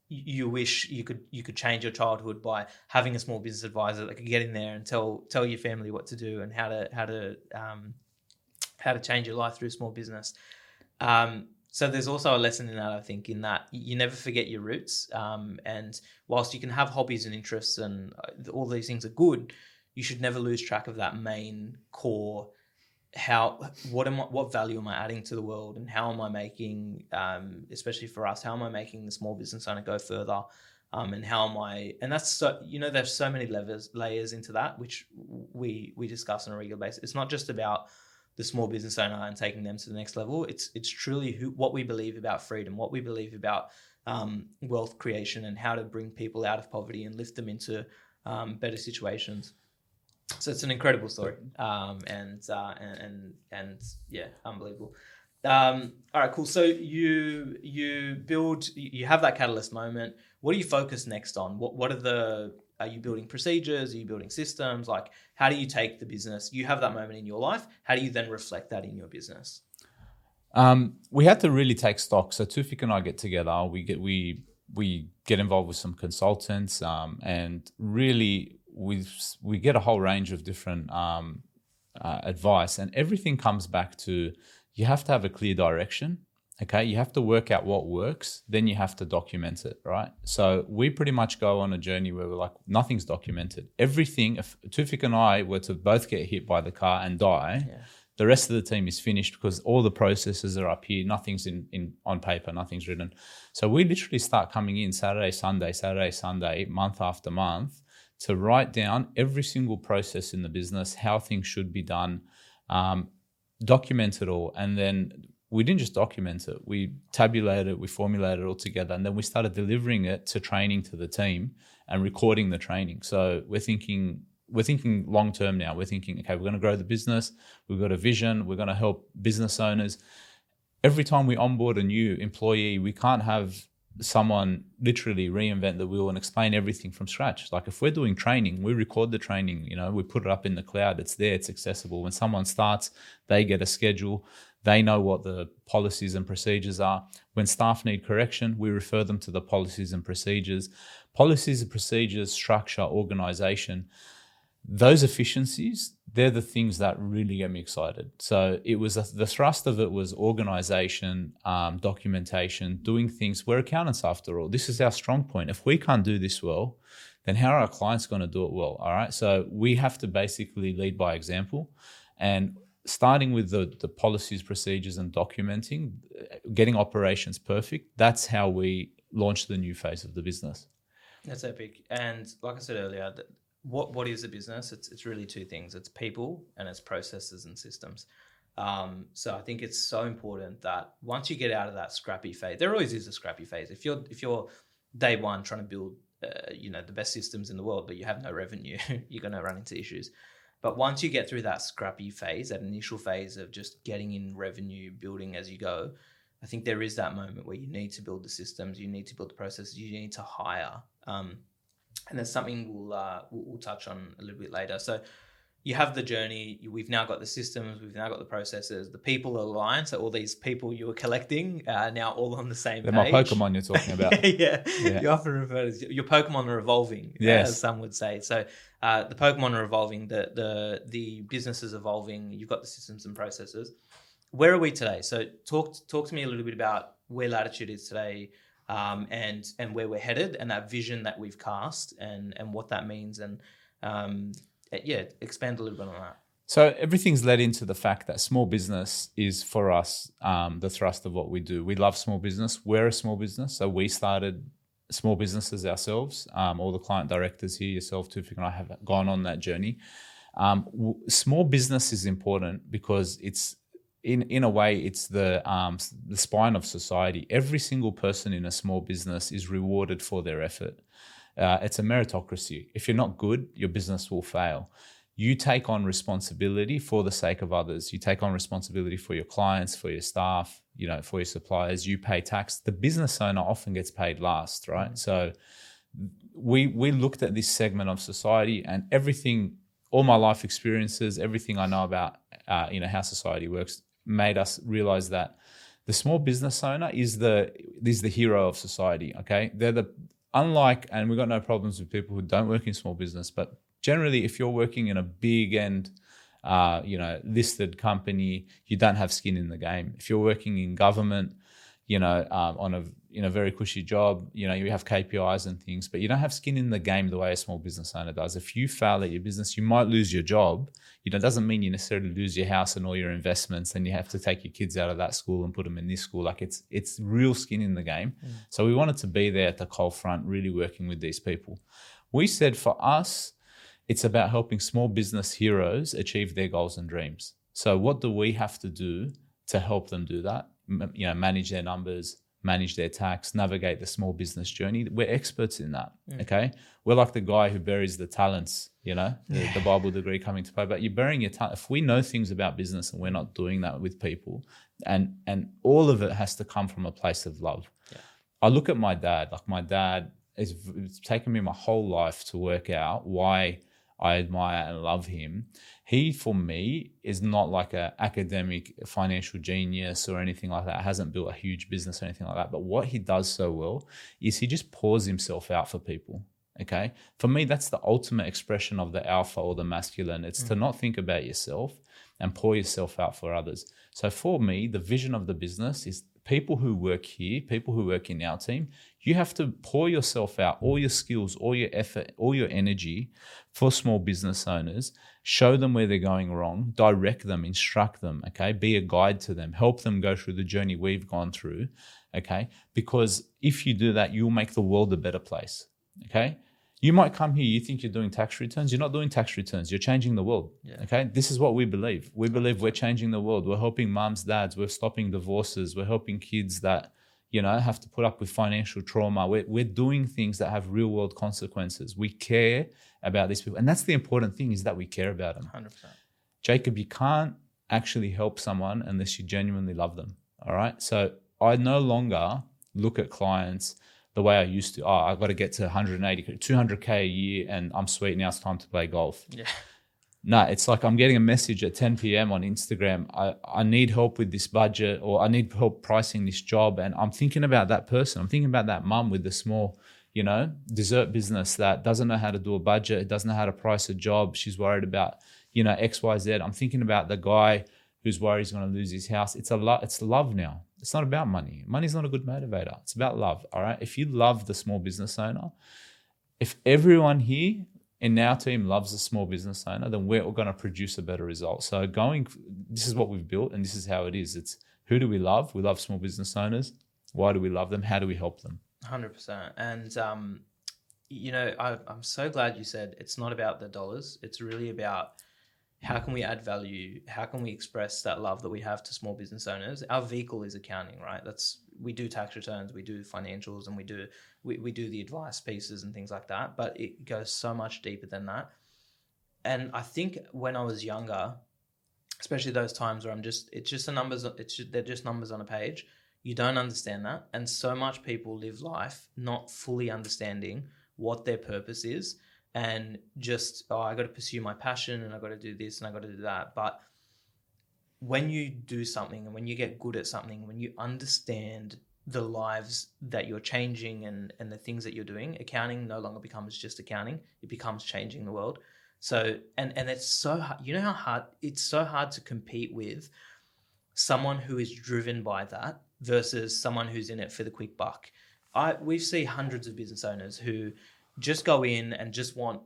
you wish you could you could change your childhood by having a small business advisor that could get in there and tell tell your family what to do and how to how to um, how to change your life through small business um, so there's also a lesson in that, I think, in that you never forget your roots. Um, and whilst you can have hobbies and interests and uh, all these things are good, you should never lose track of that main core. How what am I, what value am I adding to the world, and how am I making, um, especially for us, how am I making the small business owner go further? Um, and how am I? And that's so you know, there's so many levels layers into that, which we we discuss on a regular basis. It's not just about the small business owner and taking them to the next level. It's it's truly who what we believe about freedom, what we believe about um, wealth creation, and how to bring people out of poverty and lift them into um, better situations. So it's an incredible story, um, and, uh, and, and and yeah, unbelievable. Um, all right, cool. So you you build, you have that catalyst moment. What do you focus next on? What what are the are you building procedures? Are you building systems? Like, how do you take the business? You have that moment in your life. How do you then reflect that in your business? Um, we had to really take stock. So Tufik and I get together. We get we we get involved with some consultants, um, and really we we get a whole range of different um, uh, advice, and everything comes back to you have to have a clear direction. Okay, you have to work out what works, then you have to document it, right? So we pretty much go on a journey where we're like, nothing's documented. Everything, if Tufik and I were to both get hit by the car and die, yeah. the rest of the team is finished because all the processes are up here. Nothing's in, in on paper, nothing's written. So we literally start coming in Saturday, Sunday, Saturday, Sunday, month after month to write down every single process in the business, how things should be done, um, document it all, and then we didn't just document it, we tabulated it, we formulated it all together, and then we started delivering it to training to the team and recording the training. So we're thinking we're thinking long term now. We're thinking, okay, we're going to grow the business. We've got a vision. We're going to help business owners. Every time we onboard a new employee, we can't have someone literally reinvent the wheel and explain everything from scratch. Like if we're doing training, we record the training, you know, we put it up in the cloud, it's there, it's accessible. When someone starts, they get a schedule, they know what the policies and procedures are. When staff need correction, we refer them to the policies and procedures. Policies and procedures, structure, organization, those efficiencies, they're the things that really get me excited. So it was a, the thrust of it was organization, um, documentation, doing things. We're accountants after all. This is our strong point. If we can't do this well, then how are our clients going to do it well? All right. So we have to basically lead by example. And starting with the, the policies, procedures, and documenting, getting operations perfect, that's how we launch the new phase of the business. That's epic. And like I said earlier, what what is a business? It's it's really two things. It's people and it's processes and systems. Um, so I think it's so important that once you get out of that scrappy phase, there always is a scrappy phase. If you're if you're day one trying to build, uh, you know, the best systems in the world, but you have no revenue, you're going to run into issues. But once you get through that scrappy phase, that initial phase of just getting in revenue, building as you go, I think there is that moment where you need to build the systems, you need to build the processes, you need to hire. Um, and there's something we'll, uh, we'll, we'll touch on a little bit later. So you have the journey. We've now got the systems. We've now got the processes. The people aligned. So all these people you were collecting are now all on the same They're page. my Pokemon you're talking about. yeah. yeah. You often refer to your Pokemon are evolving, yes. as some would say. So uh, the Pokemon are evolving. The the the business is evolving. You've got the systems and processes. Where are we today? So talk talk to me a little bit about where Latitude is today. Um, and and where we're headed, and that vision that we've cast, and and what that means, and um, uh, yeah, expand a little bit on that. So everything's led into the fact that small business is for us um, the thrust of what we do. We love small business. We're a small business, so we started small businesses ourselves. Um, all the client directors here, yourself, Tufik, and I have gone on that journey. Um, w- small business is important because it's in in a way it's the um, the spine of society. Every single person in a small business is rewarded for their effort. Uh, it's a meritocracy. If you're not good, your business will fail. You take on responsibility for the sake of others. You take on responsibility for your clients, for your staff, you know, for your suppliers. You pay tax. The business owner often gets paid last, right? Mm-hmm. So we we looked at this segment of society and everything, all my life experiences, everything I know about, uh, you know, how society works, made us realize that the small business owner is the is the hero of society. Okay, they're the unlike, and we've got no problems with people who don't work in small business, but generally, if you're working in a big and uh, you know listed company, you don't have skin in the game. If you're working in government, you know um, on a in a very cushy job, you know you have KPIs and things, but you don't have skin in the game the way a small business owner does. If you fail at your business, you might lose your job. You know, it doesn't mean you necessarily lose your house and all your investments, and you have to take your kids out of that school and put them in this school. Like it's it's real skin in the game. Mm. So we wanted to be there at the cold front, really working with these people. We said for us, it's about helping small business heroes achieve their goals and dreams. So what do we have to do to help them do that? You know, manage their numbers, manage their tax, navigate the small business journey. We're experts in that. Mm. Okay. We're like the guy who buries the talents, you know, the, the Bible degree coming to play. But you're burying your talent. If we know things about business and we're not doing that with people, and and all of it has to come from a place of love. Yeah. I look at my dad, like my dad it's, it's taken me my whole life to work out why I admire and love him. He, for me, is not like a academic financial genius or anything like that. Hasn't built a huge business or anything like that. But what he does so well is he just pours himself out for people. Okay. For me, that's the ultimate expression of the alpha or the masculine. It's mm. to not think about yourself and pour yourself out for others. So for me, the vision of the business is people who work here, people who work in our team, you have to pour yourself out, all your skills, all your effort, all your energy for small business owners. Show them where they're going wrong, direct them, instruct them, okay? Be a guide to them, help them go through the journey we've gone through, okay? Because if you do that, you'll make the world a better place, okay? You might come here, you think you're doing tax returns. You're not doing tax returns. You're changing the world. Yeah. Okay. This is what we believe. We believe we're changing the world. We're helping moms, dads. We're stopping divorces. We're helping kids that, you know, have to put up with financial trauma. We're, we're doing things that have real world consequences. We care about these people. And that's the important thing is that we care about them. 100%. Jacob, you can't actually help someone unless you genuinely love them. All right. So I no longer look at clients the way I used to. Oh, I got to get to 180, 200k a year, and I'm sweet. Now it's time to play golf. Yeah. No, it's like I'm getting a message at 10 p.m. on Instagram. I, I need help with this budget, or I need help pricing this job, and I'm thinking about that person. I'm thinking about that mum with the small, you know, dessert business that doesn't know how to do a budget, it doesn't know how to price a job. She's worried about, you know, X, Y, Z. I'm thinking about the guy who's worried he's going to lose his house. It's a lo- it's love now. It's not about money. Money's not a good motivator. It's about love. All right. If you love the small business owner, if everyone here in our team loves the small business owner, then we're going to produce a better result. So going, this is what we've built, and this is how it is. It's who do we love? We love small business owners. Why do we love them? How do we help them? Hundred percent. And um, you know, I, I'm so glad you said it's not about the dollars. It's really about how can we add value? How can we express that love that we have to small business owners? Our vehicle is accounting right? That's we do tax returns we do financials and we do we, we do the advice pieces and things like that but it goes so much deeper than that. And i think when i was younger especially those times where i'm just it's just the numbers it's just, they're just numbers on a page you don't understand that. And so much people live life not fully understanding what their purpose is and just oh i got to pursue my passion and i got to do this and i got to do that. But when you do something and when you get good at something when you understand the lives that you're changing and and the things that you're doing accounting no longer becomes just accounting it becomes changing the world. So and and it's so hard you know how hard it's so hard to compete with someone who is driven by that versus someone who's in it for the quick buck. I we see hundreds of business owners who just go in and just want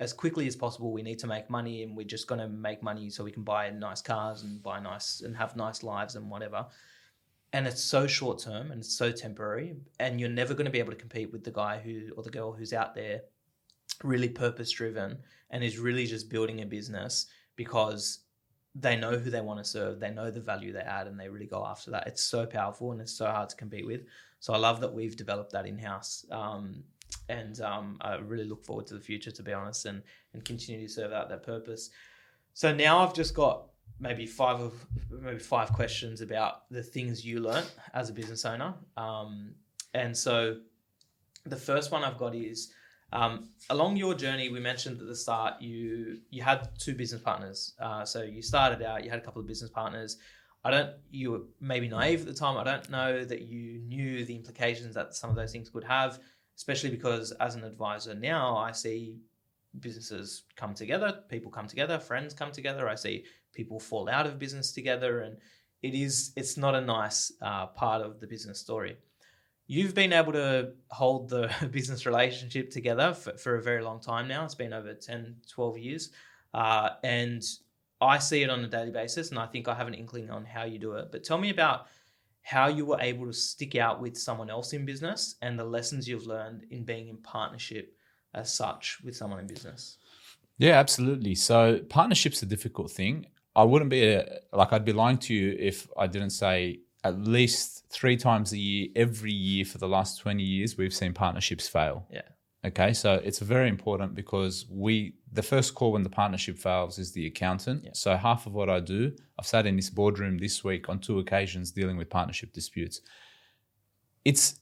as quickly as possible we need to make money and we're just going to make money so we can buy nice cars and buy nice and have nice lives and whatever. And it's so short term and it's so temporary and you're never going to be able to compete with the guy who or the girl who's out there really purpose driven and is really just building a business because they know who they want to serve they know the value they add and they really go after that. It's so powerful and it's so hard to compete with. So i love that we've developed that in house um, and um, I really look forward to the future, to be honest, and and continue to serve out that purpose. So now I've just got maybe five of maybe five questions about the things you learnt as a business owner. Um, and so the first one I've got is um, along your journey. We mentioned at the start you you had two business partners. Uh, so you started out, you had a couple of business partners. I don't. You were maybe naive at the time. I don't know that you knew the implications that some of those things could have especially because as an advisor now, I see businesses come together, people come together, friends come together. I see people fall out of business together, and it is it's not a nice uh, part of the business story. You've been able to hold the business relationship together for, for a very long time now. It's been over 10, 12 years. Uh, and I see it on a daily basis, and I think I have an inkling on how you do it. But tell me about how you were able to stick out with someone else in business and the lessons you've learned in being in partnership as such with someone in business. Yeah, absolutely. So partnership's a difficult thing. I wouldn't be a, like I'd be lying to you if I didn't say at least three times a year, every year for the last 20 years, we've seen partnerships fail. Yeah. Okay, so it's very important because we the first call when the partnership fails is the accountant. Yeah. So half of what I do, I've sat in this boardroom this week on two occasions dealing with partnership disputes. It's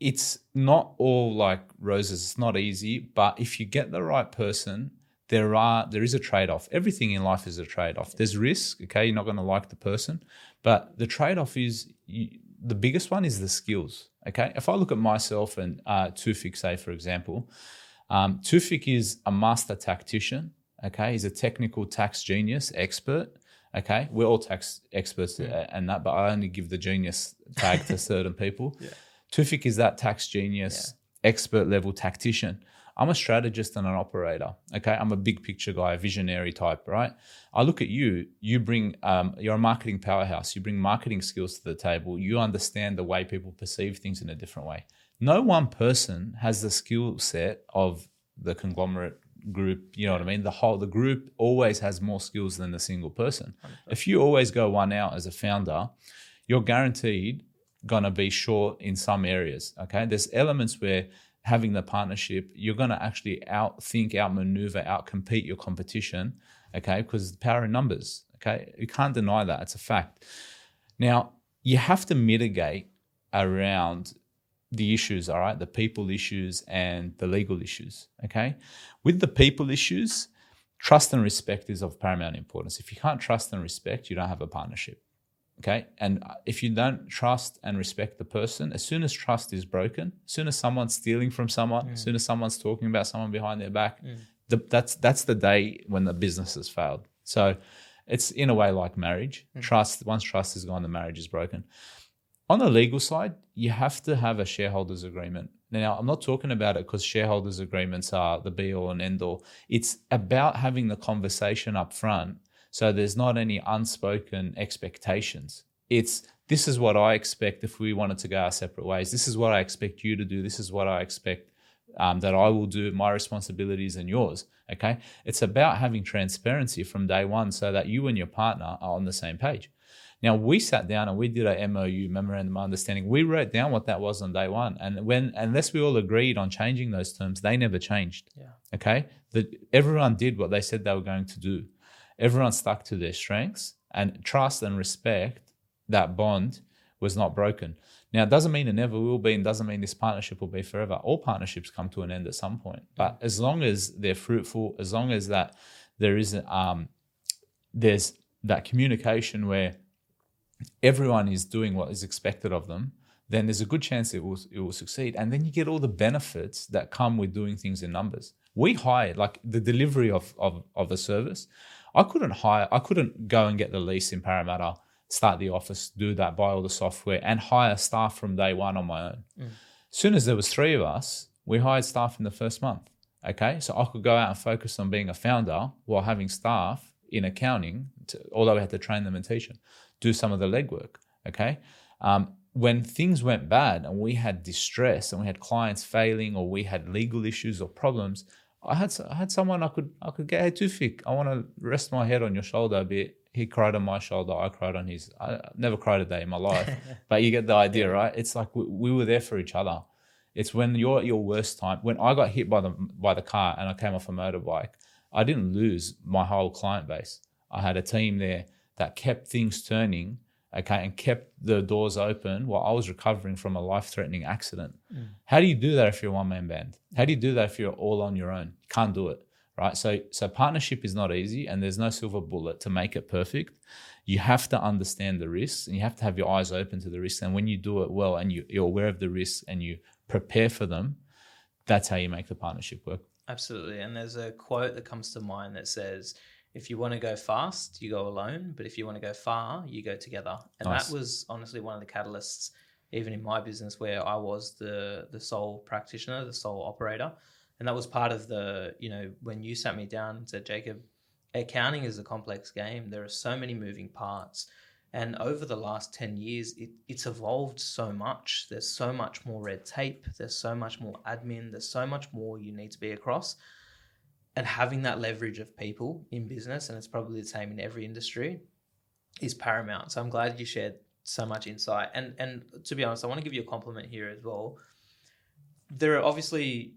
it's not all like roses. It's not easy, but if you get the right person, there are there is a trade-off. Everything in life is a trade-off. There's risk, okay? You're not going to like the person, but the trade-off is you, the biggest one is the skills. Okay, if I look at myself and uh, Tufik, say for example, um, Tufik is a master tactician. Okay, he's a technical tax genius expert. Okay, we're all tax experts yeah. and that, but I only give the genius tag to certain people. Yeah. Tufik is that tax genius, yeah. expert level tactician. I'm a strategist and an operator. Okay, I'm a big picture guy, a visionary type, right? I look at you. You bring, um, you're a marketing powerhouse. You bring marketing skills to the table. You understand the way people perceive things in a different way. No one person has the skill set of the conglomerate group. You know what I mean? The whole the group always has more skills than the single person. If you always go one out as a founder, you're guaranteed gonna be short in some areas. Okay, there's elements where having the partnership, you're going to actually outthink, outmaneuver, outcompete your competition, okay? Because the power in numbers, okay? You can't deny that. It's a fact. Now, you have to mitigate around the issues, all right? The people issues and the legal issues, okay? With the people issues, trust and respect is of paramount importance. If you can't trust and respect, you don't have a partnership. Okay. And if you don't trust and respect the person, as soon as trust is broken, as soon as someone's stealing from someone, mm. as soon as someone's talking about someone behind their back, mm. the, that's that's the day when the business has failed. So it's in a way like marriage. Mm. Trust, once trust is gone, the marriage is broken. On the legal side, you have to have a shareholders agreement. Now, I'm not talking about it because shareholders agreements are the be all and end all. It's about having the conversation up front so there's not any unspoken expectations. It's this is what I expect if we wanted to go our separate ways. This is what I expect you to do. This is what I expect um, that I will do, my responsibilities and yours. Okay. It's about having transparency from day one so that you and your partner are on the same page. Now we sat down and we did a MOU memorandum of understanding. We wrote down what that was on day one, and when unless we all agreed on changing those terms, they never changed. Yeah. Okay. That everyone did what they said they were going to do everyone stuck to their strengths and trust and respect that bond was not broken. Now, it doesn't mean it never will be, and doesn't mean this partnership will be forever. All partnerships come to an end at some point, but as long as they're fruitful, as long as that there is um, there's that communication where everyone is doing what is expected of them, then there's a good chance it will it will succeed. And then you get all the benefits that come with doing things in numbers. We hired like the delivery of of, of a service I couldn't hire, I couldn't go and get the lease in Parramatta, start the office, do that, buy all the software, and hire staff from day one on my own. Mm. As soon as there was three of us, we hired staff in the first month. Okay, so I could go out and focus on being a founder while having staff in accounting, to, although we had to train them and teach them, do some of the legwork. Okay, um, when things went bad and we had distress and we had clients failing or we had legal issues or problems, I had I had someone I could I could get hey Tufik, I want to rest my head on your shoulder a bit. He cried on my shoulder. I cried on his. I never cried a day in my life, but you get the idea, right? It's like we, we, were there for each other. It's when you're at your worst time. When I got hit by the by the car and I came off a motorbike, I didn't lose my whole client base. I had a team there that kept things turning okay, and kept the doors open while I was recovering from a life threatening accident. Mm. How do you do that if you're a one man band? How do you do that if you're all on your own? You can't do it, right? So, so partnership is not easy, and there's no silver bullet to make it perfect. You have to understand the risks, and you have to have your eyes open to the risks. And when you do it well, and you, you're aware of the risks, and you prepare for them, that's how you make the partnership work. Absolutely. And there's a quote that comes to mind that says, if you want to go fast, you go alone. But if you want to go far, you go together. And nice. that was honestly one of the catalysts, even in my business, where I was the the sole practitioner, the sole operator, and that was part of the you know when you sat me down and said, Jacob, accounting is a complex game. There are so many moving parts. And over the last 10 years, it, it's evolved so much. There's so much more red tape. There's so much more admin. There's so much more you need to be across and having that leverage of people in business, and it's probably the same in every industry, is paramount. So I'm glad you shared so much insight. And and to be honest, I want to give you a compliment here as well. There are obviously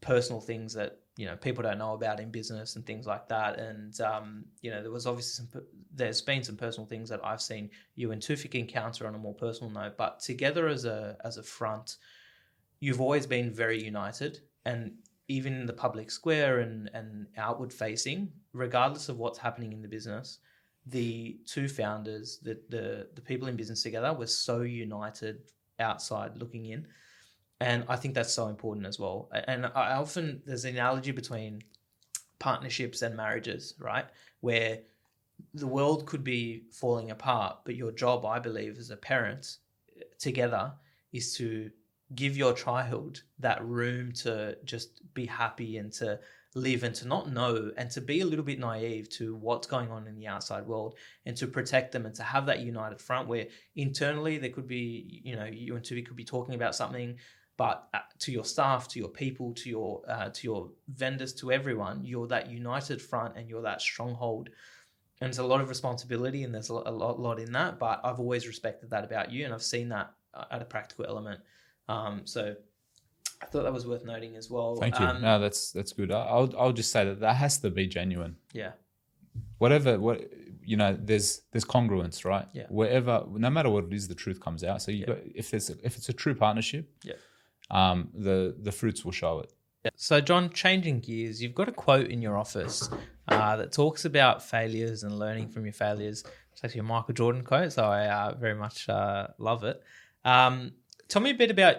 personal things that you know people don't know about in business and things like that. And um, you know there was obviously some there's been some personal things that I've seen you and Tufik encounter on a more personal note. But together as a as a front, you've always been very united, and even in the public square and and outward facing, regardless of what's happening in the business, the two founders, the the the people in business together, were so united outside looking in, and I think that's so important as well. And I often there's an analogy between partnerships and marriages, right, where the world could be falling apart, but your job, I believe, as a parent eh, together is to give your child that room to just be happy and to live and to not know and to be a little bit naive to what's going on in the outside world and to protect them and to have that united front where internally there could be you know you and Tufik could be talking about something but uh, to your staff to your people to your uh, to your vendors to everyone you're that united front and you're that stronghold. And it's a lot of responsibility and there's a lot, a lot, in that but i've always respected that about you and i've seen that uh, at a practical element um, so I thought that was worth noting as well. Thank you. Um, no, that's that's good. I'll I'll just say that that has to be genuine. yeah, Whatever what you know, there's there's congruence, right? Yeah. Wherever, no matter what it is, the truth comes out. So you Yeah. got if there's if it's a true partnership, Yeah. um, the the fruits will show it. So, John, changing gears, you've got a quote in your office uh, that talks about failures and learning from your failures. It's actually a Michael Jordan quote, so I uh, very much uh, love it. Um, tell me a bit about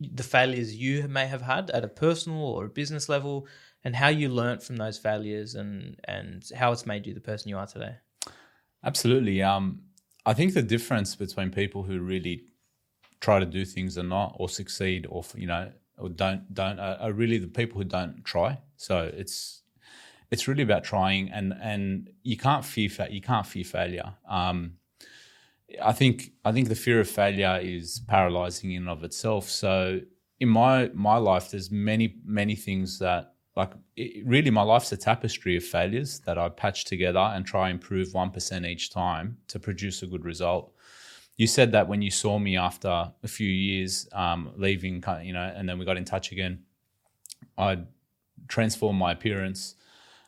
the failures you may have had at a personal or a business level, and how you learnt from those failures, and and how it's made you the person you are today. Absolutely. Um, I think the difference between people who really try to do things or not, or succeed, or you know, or don't don't are, are really the people who don't try. So it's it's really about trying, and and you can't fear fa- you can't fear failure. Um, I think I think the fear of failure is paralyzing in and of itself. So in my my life, there's many many things that like it, really my life's a tapestry of failures that I patch together and try improve one percent each time to produce a good result. You said that when you saw me after a few years um, leaving, you know, and then we got in touch again. I transformed my appearance.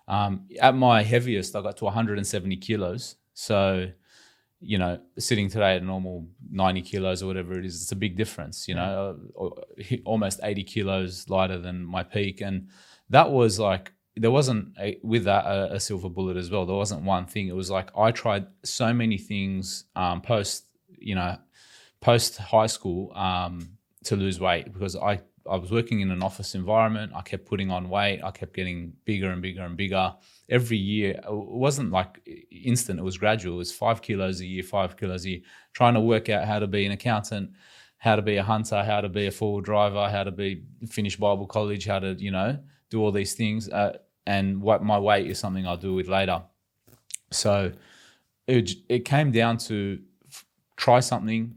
Um, at my heaviest, I got to 170 kilos. So you know, sitting today at normal 90 kilos or whatever it is, it's a big difference, you know, uh, almost 80 kilos lighter than my peak. And that was like, there wasn't a, with that a, a, silver bullet as well. There wasn't one thing. It was like I tried so many things um, post, you know, post high school um, to lose weight because I, I was working in an office environment. I kept putting on weight. I kept getting bigger and bigger and bigger every year. It wasn't like instant, it was gradual. It was five kilos a year, five kilos a year, trying to work out how to be an accountant, how to be a hunter, how to be a forward driver, how to be finish Bible college, how to, you know, do all these things. Uh, and what my weight is something I'll do with later. So it, it came down to try something.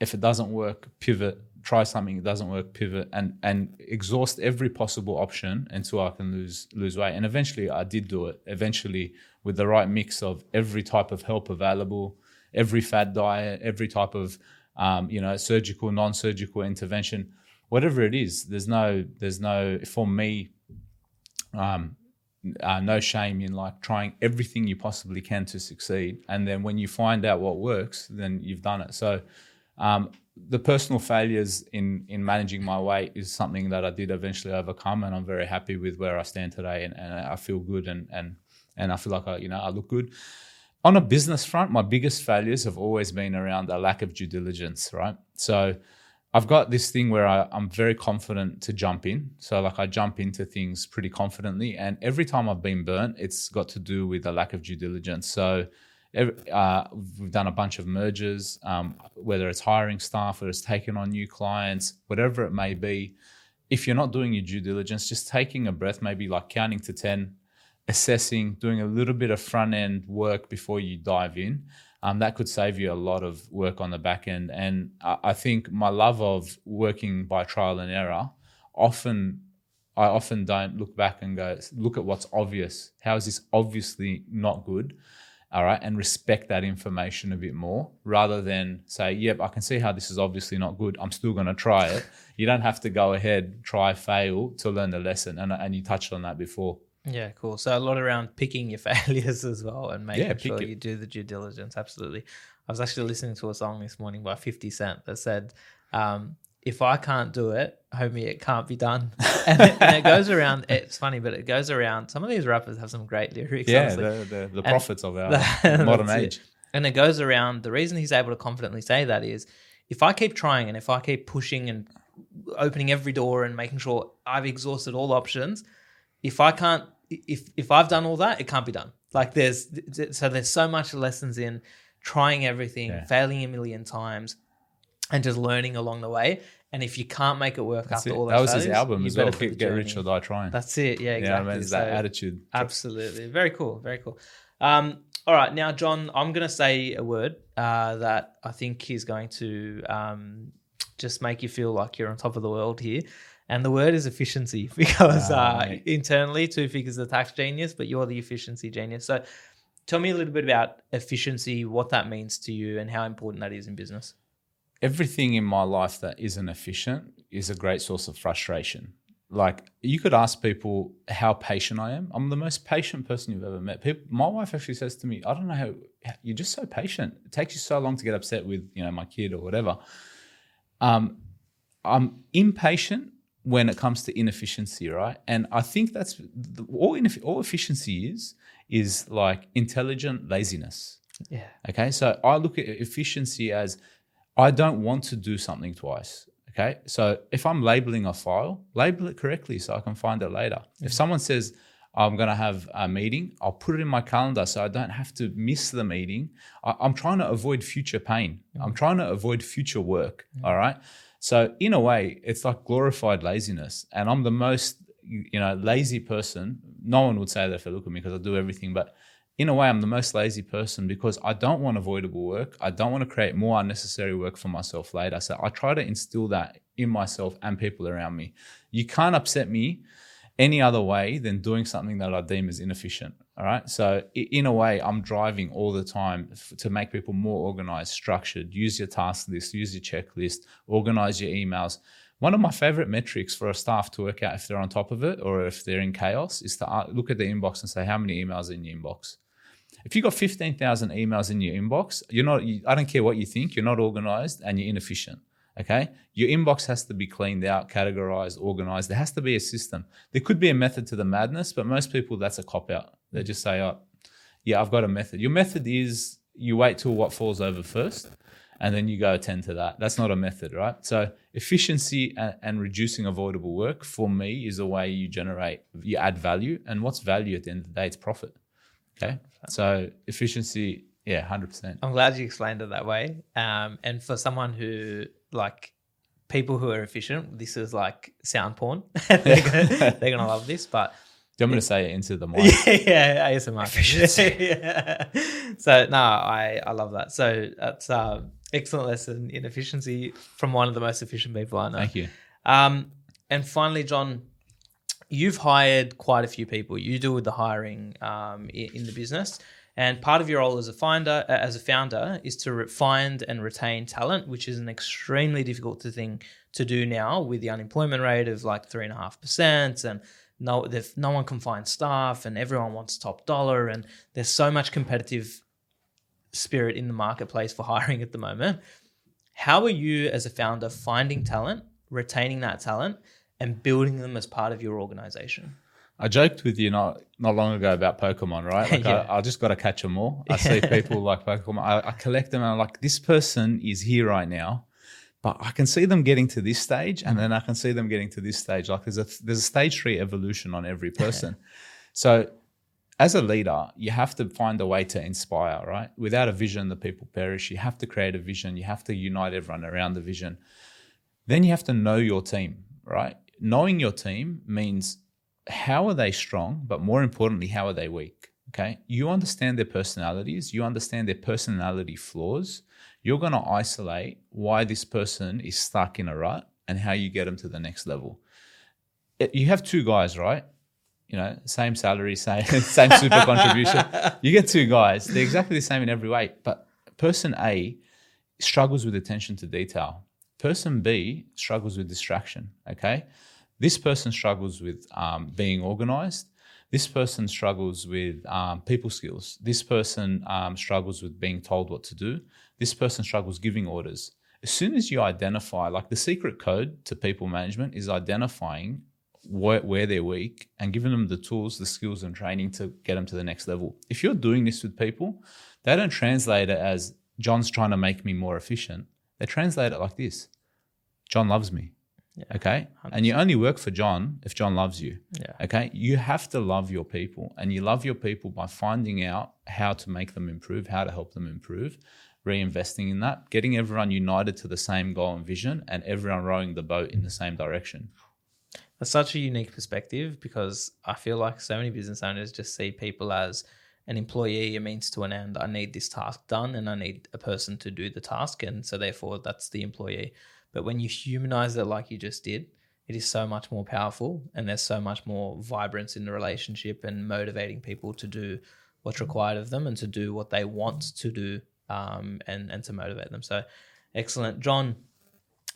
If it doesn't work, pivot, try something that doesn't work, pivot, and and exhaust every possible option until I can lose lose weight. And eventually, I did do it. Eventually, with the right mix of every type of help available, every fad diet, every type of um, you know surgical, non-surgical intervention, whatever it is. There's no there's no for me. Um, uh, no shame in like trying everything you possibly can to succeed, and then when you find out what works, then you've done it. So, um, the personal failures in in managing my weight is something that I did eventually overcome, and I'm very happy with where I stand today, and, and I feel good, and and and I feel like I you know I look good. On a business front, my biggest failures have always been around a lack of due diligence, right? So. I've got this thing where I, I'm very confident to jump in. So, like, I jump into things pretty confidently. And every time I've been burnt, it's got to do with a lack of due diligence. So, uh, we've done a bunch of mergers, um, whether it's hiring staff, whether it's taking on new clients, whatever it may be. If you're not doing your due diligence, just taking a breath, maybe like counting to 10, assessing, doing a little bit of front end work before you dive in, um, that could save you a lot of work on the back end. And I, I think my love of working by trial and error often I often don't look back and go, look at what's obvious. How is this obviously not good? All right, and respect that information a bit more rather than say, yep, I can see how this is obviously not good. I'm still going to try it. You don't have to go ahead, try, fail to learn the lesson. And, and you touched on that before. Yeah, cool. So a lot around picking your failures as well and making Yeah, sure it. you do the due diligence. Absolutely. I was actually listening to a song this morning by 50 Cent that said, um, if I can't do it, homie, it can't be done. and, it, and it goes around. It's funny, but it goes around. Some of these rappers have some great lyrics. Yeah, the, the, the prophets of our That's modern it. age. And it goes around. The reason he's able to confidently say that is if I keep trying and if I keep pushing and opening every door and making sure I've exhausted all options, if I can't, if if I've done all that, it can't be done. Like there's so there's so much lessons in trying everything, Yeah. failing a million times, and just learning along the way. And if you can't make it work That's after it. all those That was his album you as well. Get rich or die trying. That's it. Yeah, exactly. I mean, it's that So- attitude. Absolutely. Very cool. Very cool. Um, all right. Now, John, I'm going to say a word uh, that I think is going to um, just make you feel like you're on top of the world here. And the word is efficiency because Ah, uh, internally, Tufik's the tax genius, but you're the efficiency genius. So tell me a little bit about efficiency, what that means to you, and how important that is in business. Everything in my life that isn't efficient is a great source of frustration. Like you could ask people how patient I am. I'm the most patient person you've ever met. People, my wife actually says to me, "I don't know how you're just so patient. It takes you so long to get upset with you know my kid or whatever." Um, I'm impatient when it comes to inefficiency, right? And I think that's the, all. Ineff- all efficiency is is like intelligent laziness. Yeah. Okay, so I look at efficiency as I don't want to do something twice. Okay, so if I'm labeling a file, label it correctly so I can find it later. If mm-hmm. someone says I'm going to have a meeting, I'll put it in my calendar so I don't have to miss the meeting. I, I'm trying to avoid future pain. Mm-hmm. I'm trying to avoid future work. Mm-hmm. All right. So in a way, it's like glorified laziness, and I'm the most you you know lazy person. No one would say that if they look at me because I do everything, but in a way, I'm the most lazy person because I don't want avoidable work. I don't want to create more unnecessary work for myself later. So I try to instill that in myself and people around me. You can't upset me any other way than doing something that I deem as inefficient. All right. So in a way, I'm driving all the time to make people more organized, structured. Use your task list, use your checklist, organize your emails. One of my favorite metrics for a staff to work out if they're on top of it or if they're in chaos is to uh, look at the inbox and say, how many emails in your inbox? If you've got 15,000 emails in your inbox, you're not, you, I don't care what you think, you're not organized and you're inefficient. Okay. Your inbox has to be cleaned out, categorized, organized. There has to be a system. There could be a method to the madness, but most people, that's a cop out. They just say, oh, yeah, I've got a method. Your method is you wait till what falls over first and then you go attend to that. That's not a method, right? So efficiency and, and reducing avoidable work for me is a way you generate, you add value. And what's value at the end of the day? It's profit. Okay. So efficiency, yeah, 100%. I'm glad you explained it that way. Um, and for someone who like people who are efficient, this is like sound porn. they're, gonna, they're gonna love this, but Do you want me to say it into the mic? yeah, yeah, ASMR. yeah. So no, I I love that. So that's um, excellent lesson in efficiency from one of the most efficient people I know. Thank you. Um, and finally, John, you've hired quite a few people. You do with the hiring um, in, the business, and part of your role as a finder, uh, as a founder, is to find and retain talent, which is an extremely difficult thing to do now with the unemployment rate of like three and a half percent, and no, no one can find staff, and everyone wants top dollar, and there's so much competitive spirit in the marketplace for hiring at the moment. How are you as a founder finding talent, retaining that talent, and building them as part of your organization? I joked with you not not long ago about Pokemon, right? Like Yeah. I, I just got to catch them all. I see people like Pokemon. I, I collect them and I'm like, this person is here right now, but I can see them getting to this stage, and then I can see them getting to this stage. Like there's a there's a stage three evolution on every person. so as a leader, you have to find a way to inspire, right? Without a vision, the people perish. You have to create a vision. You have to unite everyone around the vision. Then you have to know your team, right? Knowing your team means how are they strong, but more importantly, how are they weak? Okay. You understand their personalities, you understand their personality flaws. You're going to isolate why this person is stuck in a rut and how you get them to the next level. It- you have two guys, right? You know, same salary, same same super contribution. You get two guys. They're exactly the same in every way. But person A struggles with attention to detail. Person B struggles with distraction. Okay. This person struggles with um, being organized. This person struggles with um, people skills. This person um, struggles with being told what to do. This person struggles giving orders. as soon as you identify, like the secret code to people management is identifying where, where they're weak and giving them the tools, the skills, and training to get them to the next level. If you're doing this with people, they don't translate it as John's trying to make me more efficient. They translate it like this John loves me. Yeah. Okay. And you only work for John if John loves you. Yeah. Okay. You have to love your people, and you love your people by finding out how to make them improve, how to help them improve, reinvesting in that, getting everyone united to the same goal and vision, and everyone rowing the boat in the same direction. That's such a unique perspective because I feel like so many business owners just see people as an employee, a means to an end. I need this task done and I need a person to do the task. And so, therefore, that's the employee. But when you humanize it like you just did, it is so much more powerful and there's so much more vibrance in the relationship and motivating people to do what's required of them and to do what they want to do um, and, and to motivate them. So, excellent. John,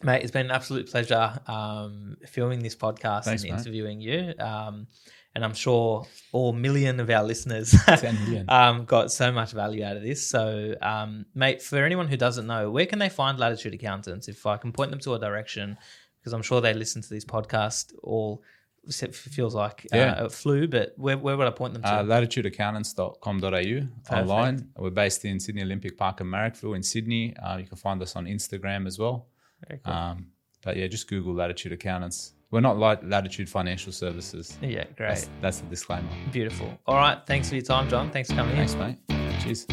Mate, it's been an absolute pleasure um, filming this podcast Thanks, and mate. interviewing you. Um, and I'm sure all million of our listeners um, got so much value out of this. So, um, mate, for anyone who doesn't know, where can they find Latitude Accountants? If I can point them to a direction, because I'm sure they listen to these podcasts all. It feels like uh, a flu, but where, where would I point them to? Uh, latitudeaccountants.com.au online. We're based in Sydney Olympic Park and Marrickville in Sydney. Uh, you can find us on Instagram as well. Very cool. Um, but yeah, just Google Latitude Accountants. We're not like Latitude Financial Services. yeah, great. That's, that's the disclaimer. Beautiful. All right. Thanks for your time, John. Thanks for coming in. Thanks, mate. Cheers.